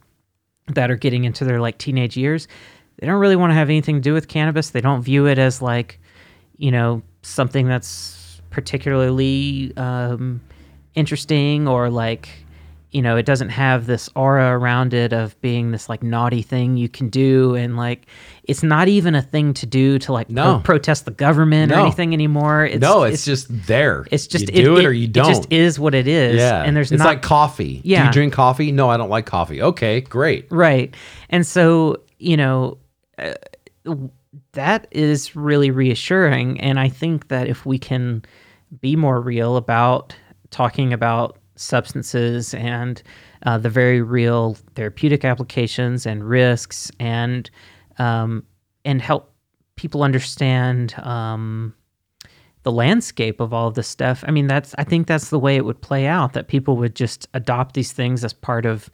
that are getting into their like teenage years they don't really want to have anything to do with cannabis they don't view it as like you know something that's particularly um, interesting or like you know it doesn't have this aura around it of being this like naughty thing you can do and like it's not even a thing to do to like pro- protest the government or anything anymore it's, no, it's, just there. it's just you do it, or you don't. it just is what it is yeah, and there's it's not like coffee. yeah Do you drink coffee? No, I don't like coffee. Okay, great. Right. And so, you know, uh, that is really reassuring. And I think that if we can be more real about talking about substances and uh, the very real therapeutic applications and risks and um, and help people understand um, the landscape of all of this stuff. I mean, that's I think that's the way it would play out. That people would just adopt these things as part of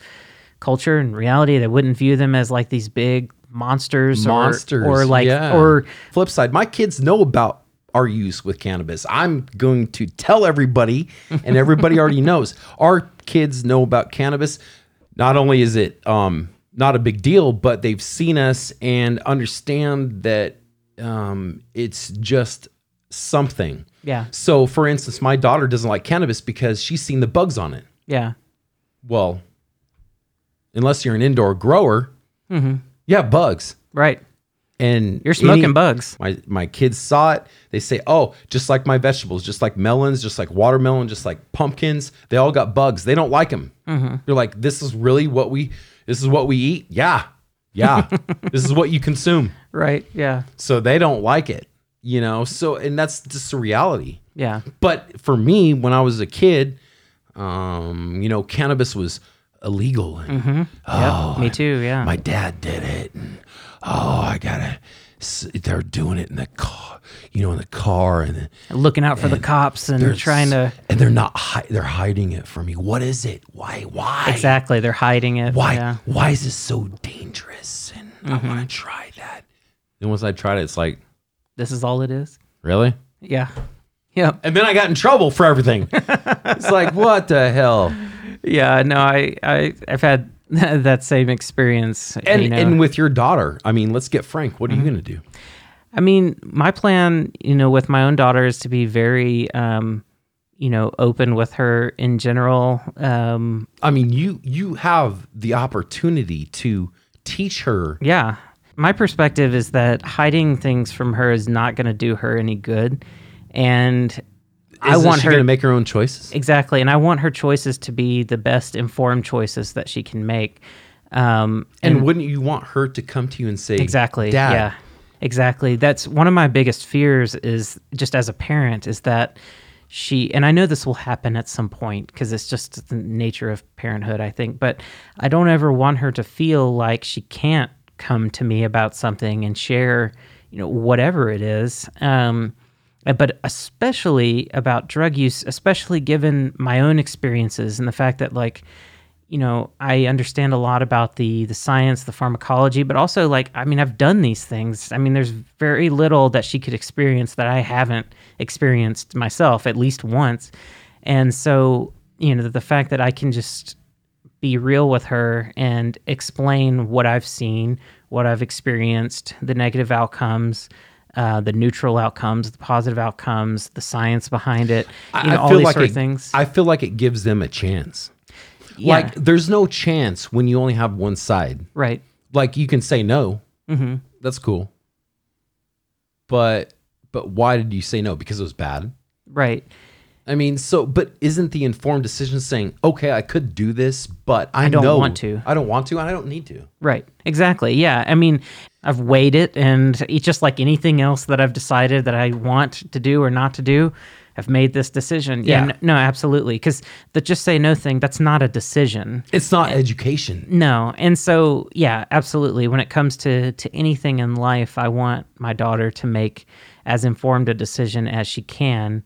culture and reality. They wouldn't view them as like these big monsters, or- Monsters, or, like yeah. or flip side. My kids know about our use with cannabis. I'm going to tell everybody, and everybody [LAUGHS] already knows. Our kids know about cannabis. Not only is it um, not a big deal, but they've seen us and understand that um, it's just something. yeah, So, for instance, my daughter doesn't like cannabis because she's seen the bugs on it. yeah, Well, unless you're an indoor grower, yeah, bugs. right. And You're smoking bugs. My my kids saw it. They say, "Oh, just like my vegetables, just like melons, just like watermelon, just like pumpkins, they all got bugs. They don't like them." They're like, "This is really what we this is what we eat." Yeah. Yeah. [LAUGHS] this is what you consume. Right. Yeah. So they don't like it, you know? So and that's just a reality. Yeah. But for me, when I was a kid, um, you know, cannabis was illegal. And, Yep. Me too. Yeah. my dad did it. And, oh, I gotta. They're doing it in the car, you know, in the car, and Looking out for the cops and they're trying to and they're not. Hi- they're hiding it from me. What is it? Why? Why? exactly. They're hiding it. Why? Yeah. Mm-hmm. Why is this so dangerous? And I want to try that. And once I tried it, it's like, This is all it is. really? Yeah. Yep. And then I got in trouble for everything. [LAUGHS] it's like, what the hell? Yeah. No, I, I, I've had [LAUGHS] that same experience. And you know. and with your daughter, I mean, let's get frank. What are Mm-hmm. you gonna do? I mean, my plan, you know, with my own daughter is to be very, um, you know, open with her in general. Um, I mean, you you have the opportunity to teach her. yeah. My perspective is that hiding things from her is not going to do her any good. And I want her gonna make her own choices. exactly. And I want her choices to be the best informed choices that she can make. Um, And wouldn't you want her to come to you and say, Exactly. Dad, Yeah. Exactly. That's one of my biggest fears is just as a parent is that she and I know this will happen at some point because it's just the nature of parenthood, I think, but I don't ever want her to feel like she can't come to me about something and share, you know, whatever it is. Um Uh, but especially about drug use, especially given my own experiences and the fact that like you know i understand a lot about the the science the pharmacology but also like i mean i've done these things. I mean there's very little that she could experience that i haven't experienced myself at least once. And so you know the fact that i can just be real with her and explain what I've seen, what I've experienced, the negative outcomes, uh, the neutral outcomes, the positive outcomes, the science behind it, you know, all these sort it, of things. I feel like it gives them a chance. Yeah. Like there's no chance when you only have one side. right. Like you can say no. hmm That's cool. But but why did you say no? Because it was bad. Right. I mean, so but isn't the informed decision saying, okay, I could do this, but I, I don't know want to. I don't want to, and I don't need to. Right. Exactly. Yeah. I mean, I've weighed it, and it's just like anything else that I've decided that I want to do or not to do. I've made this decision. Yeah. Yeah. no, absolutely. Because the just say no thing, that's not a decision. It's not education. No. And so, yeah, absolutely. When it comes to to anything in life, I want my daughter to make as informed a decision as she can.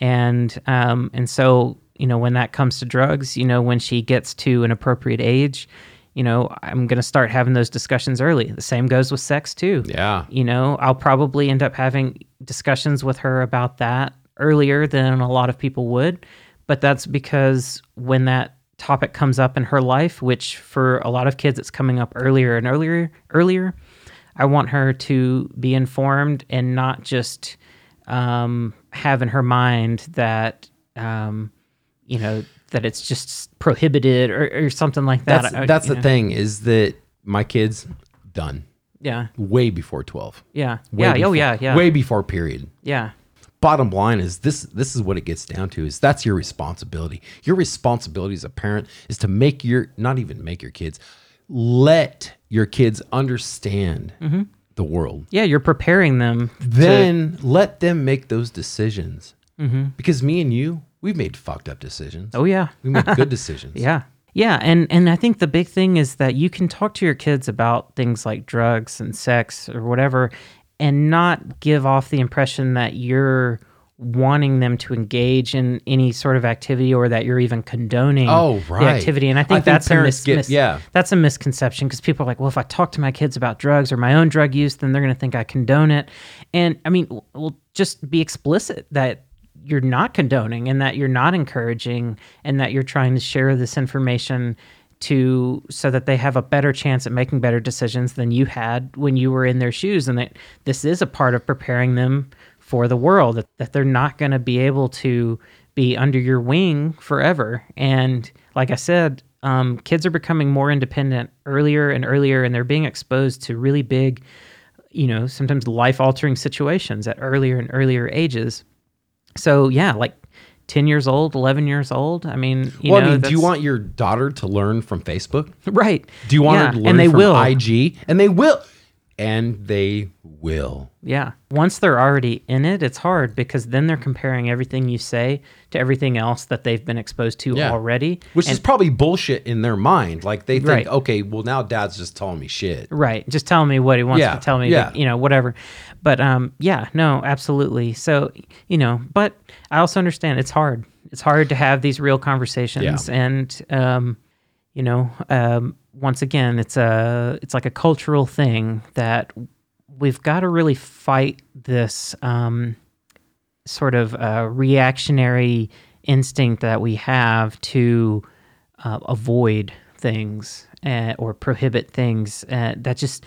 And um and so, you know, when that comes to drugs, you know, when she gets to an appropriate age, you know, I'm going to start having those discussions early. The same goes with sex too. Yeah. You know, I'll probably end up having discussions with her about that earlier than a lot of people would. But that's because when that topic comes up in her life, which for a lot of kids it's coming up earlier and earlier, earlier, I want her to be informed and not just um, have in her mind that, um, you know, that it's just prohibited or, or something like that. That's I- that's the know. thing is that my kids done Yeah. way before 12. Yeah. Way yeah. before, oh, yeah. Yeah. Way before period. yeah. Bottom line is this this is what it gets down to is that's your responsibility. Your responsibility as a parent is to make your not even make your kids let your kids understand Mm-hmm. The world. Yeah. You're preparing them. Then let them make those decisions. Because me and you, we've made fucked up decisions. Mm-hmm. Oh, yeah. We made good [LAUGHS] decisions. Yeah. Yeah, and and I think the big thing is that you can talk to your kids about things like drugs and sex or whatever and not give off the impression that you're wanting them to engage in any sort of activity or that you're even condoning Oh, the activity. And I I think think that's a mis- get- mis- yeah. that's a misconception because people are like well if I talk to my kids about drugs or my own drug use then they're going to think I condone it. And I mean well just be explicit that you're not condoning and that you're not encouraging and that you're trying to share this information to so that they have a better chance at making better decisions than you had when you were in their shoes and that this is a part of preparing them for the world that, that they're not going to be able to be under your wing forever and like i said um, kids are becoming more independent earlier and earlier and they're being exposed to really big you know sometimes life altering situations at earlier and earlier ages so yeah, like ten years old, eleven years old. I mean, you well, know, I mean, do you want your daughter to learn from Facebook? [LAUGHS] right? Do you want yeah, her to learn and they from will. IG? And they will. And they will. Yeah, once they're already in it, it's hard because then they're comparing everything you say to everything else that they've been exposed to Yeah. already. Which is probably bullshit in their mind. Like they think, Right. okay, well now dad's just telling me shit. Right. Just telling me what he wants Yeah, to tell me, yeah. you know, whatever. But um yeah, no, absolutely. So, you know, but I also understand it's hard. It's hard to have these real conversations and um you know, um once again, it's a it's like a cultural thing that we've got to really fight this um sort of uh, reactionary instinct that we have to uh, avoid things uh, or prohibit things uh, that just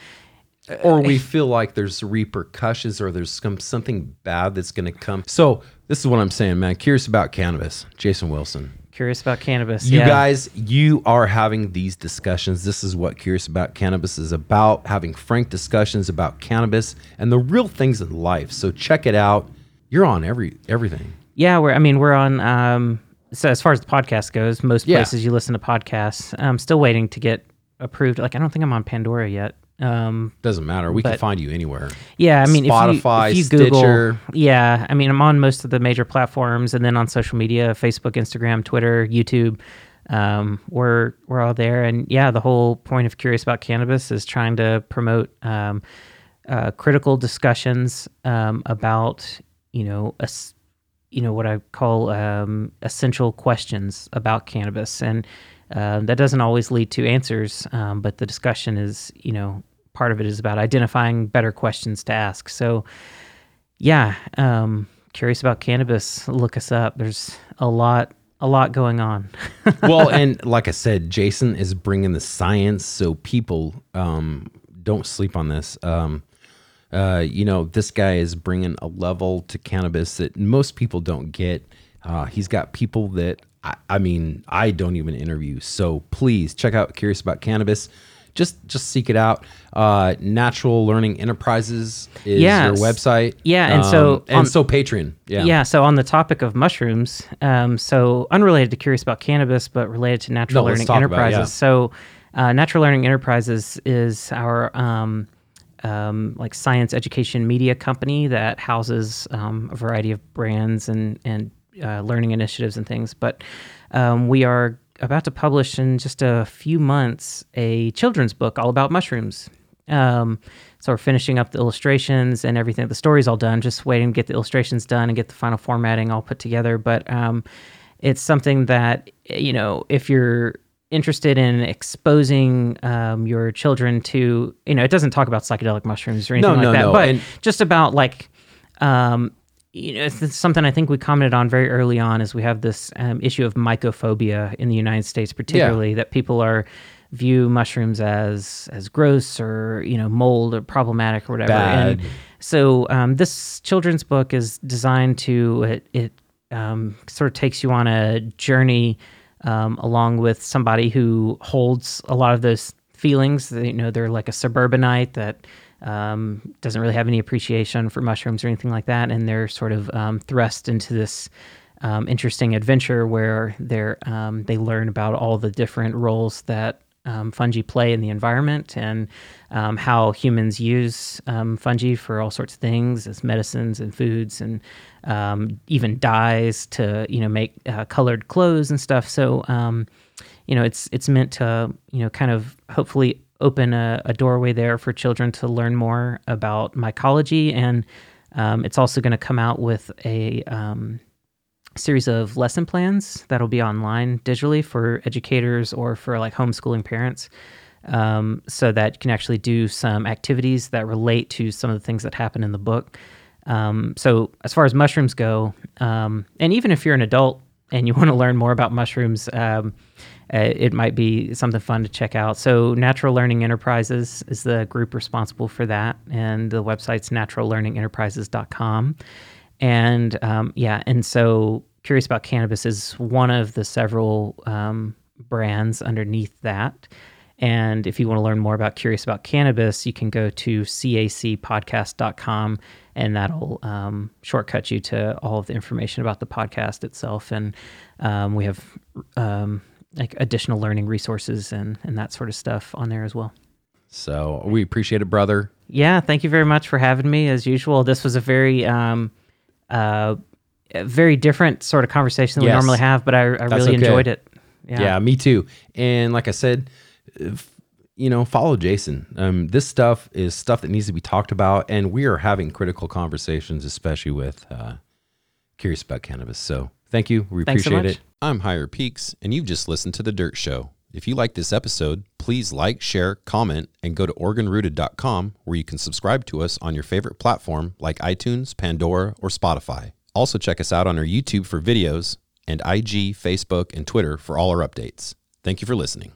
Or we feel like there's repercussions or there's some something bad that's gonna come. So this is what I'm saying, man. Curious about cannabis. Jason Wilson. Curious about cannabis. You yeah. guys, you are having these discussions. This is what Curious About Cannabis is about having frank discussions about cannabis and the real things in life. So check it out. You're on every everything. Yeah, we're. I mean, we're on. Um, so as far as the podcast goes, most Yeah. places you listen to podcasts. I'm still waiting to get approved. Like I don't think I'm on Pandora yet. Um, Doesn't matter. We can find you anywhere. yeah, I mean, Spotify, if you, if you Google, Stitcher. yeah, I mean, I'm on most of the major platforms, and then on social media: Facebook, Instagram, Twitter, YouTube. Um, we're we're all there, and yeah, the whole point of Curious About Cannabis is trying to promote um, uh, critical discussions um, about you know a, you know what I call um, essential questions about cannabis, and um, that doesn't always lead to answers. Um, but the discussion is, you know, part of it is about identifying better questions to ask. So, yeah, um, curious about cannabis, look us up. There's a lot a lot going on. [LAUGHS] well, and like I said, Jason is bringing the science, so people um, don't sleep on this. Um, uh, you know, this guy is bringing a level to cannabis that most people don't get. Uh, he's got people that I, I mean, I don't even interview. So please check out Curious About Cannabis. Just just seek it out. Uh, Natural Learning Enterprises is Yes. their website. Yeah, and so Um, and on- so Patreon. Yeah. Yeah. So on the topic of mushrooms, um, so unrelated to Curious About Cannabis, but related to Natural No, Learning talk about Enterprises. yeah. So uh, Natural Learning Enterprises is our um, um, like science education media company that houses um, a variety of brands and and uh, learning initiatives and things. But um, we are about to publish in just a few months a children's book all about mushrooms. Um, so we're finishing up the illustrations and everything. The story's all done, just waiting to get the illustrations done and get the final formatting all put together. But um, it's something that you know, if you're interested in exposing um, your children to, you know, it doesn't talk about psychedelic mushrooms or anything No, like no, that, no, but and- just about like. Um, you know, it's, something I think we commented on very early on is we have this um, issue of mycophobia in the United States, particularly that people are view mushrooms as as gross or you know mold or problematic or whatever. Bad. And so um, this children's book is designed to it, it um, sort of takes you on a journey um, along with somebody who holds a lot of those feelings. You know, they're like a suburbanite that um, doesn't really have any appreciation for mushrooms or anything like that, and they're sort of um, thrust into this um, interesting adventure where they're um, they learn about all the different roles that um, fungi play in the environment and um, how humans use um, fungi for all sorts of things as medicines and foods and um, even dyes to you know make uh, colored clothes and stuff. So you know it's it's meant to you know kind of hopefully open a, a doorway there for children to learn more about mycology. And um, it's also going to come out with a um, series of lesson plans that'll be online digitally for educators or for like homeschooling parents um, so that you can actually do some activities that relate to some of the things that happen in the book. Um, so as far as mushrooms go um, and even if you're an adult and you want to learn more about mushrooms um, uh, it might be something fun to check out so natural learning enterprises is the group responsible for that and the website's naturallearningenterprises.com and um, yeah, and so Curious About Cannabis is one of the several um, brands underneath that. And if you want to learn more about Curious About Cannabis, you can go to cacpodcast.com and that'll um, shortcut you to all of the information about the podcast itself. And um, we have um, like additional learning resources and, and that sort of stuff on there as well. So we appreciate it, brother. Yeah, thank you very much for having me. As usual, this was a very, um, uh, very different sort of conversation than Yes. we normally have, but I, I really okay. enjoyed it. Yeah. me too. And like I said, if, you know, follow Jason. Um, this stuff is stuff that needs to be talked about, and we are having critical conversations, especially with uh, Curious About Cannabis. So thank you. We Thanks so appreciate much. it. I'm Higher Peaks, and you've just listened to The Dirt Show. If you like this episode, please like, share, comment, and go to oregonrooted.com where you can subscribe to us on your favorite platform like iTunes, Pandora, or Spotify. Also, check us out on our YouTube for videos and IG, Facebook, and Twitter for all our updates. Thank you for listening.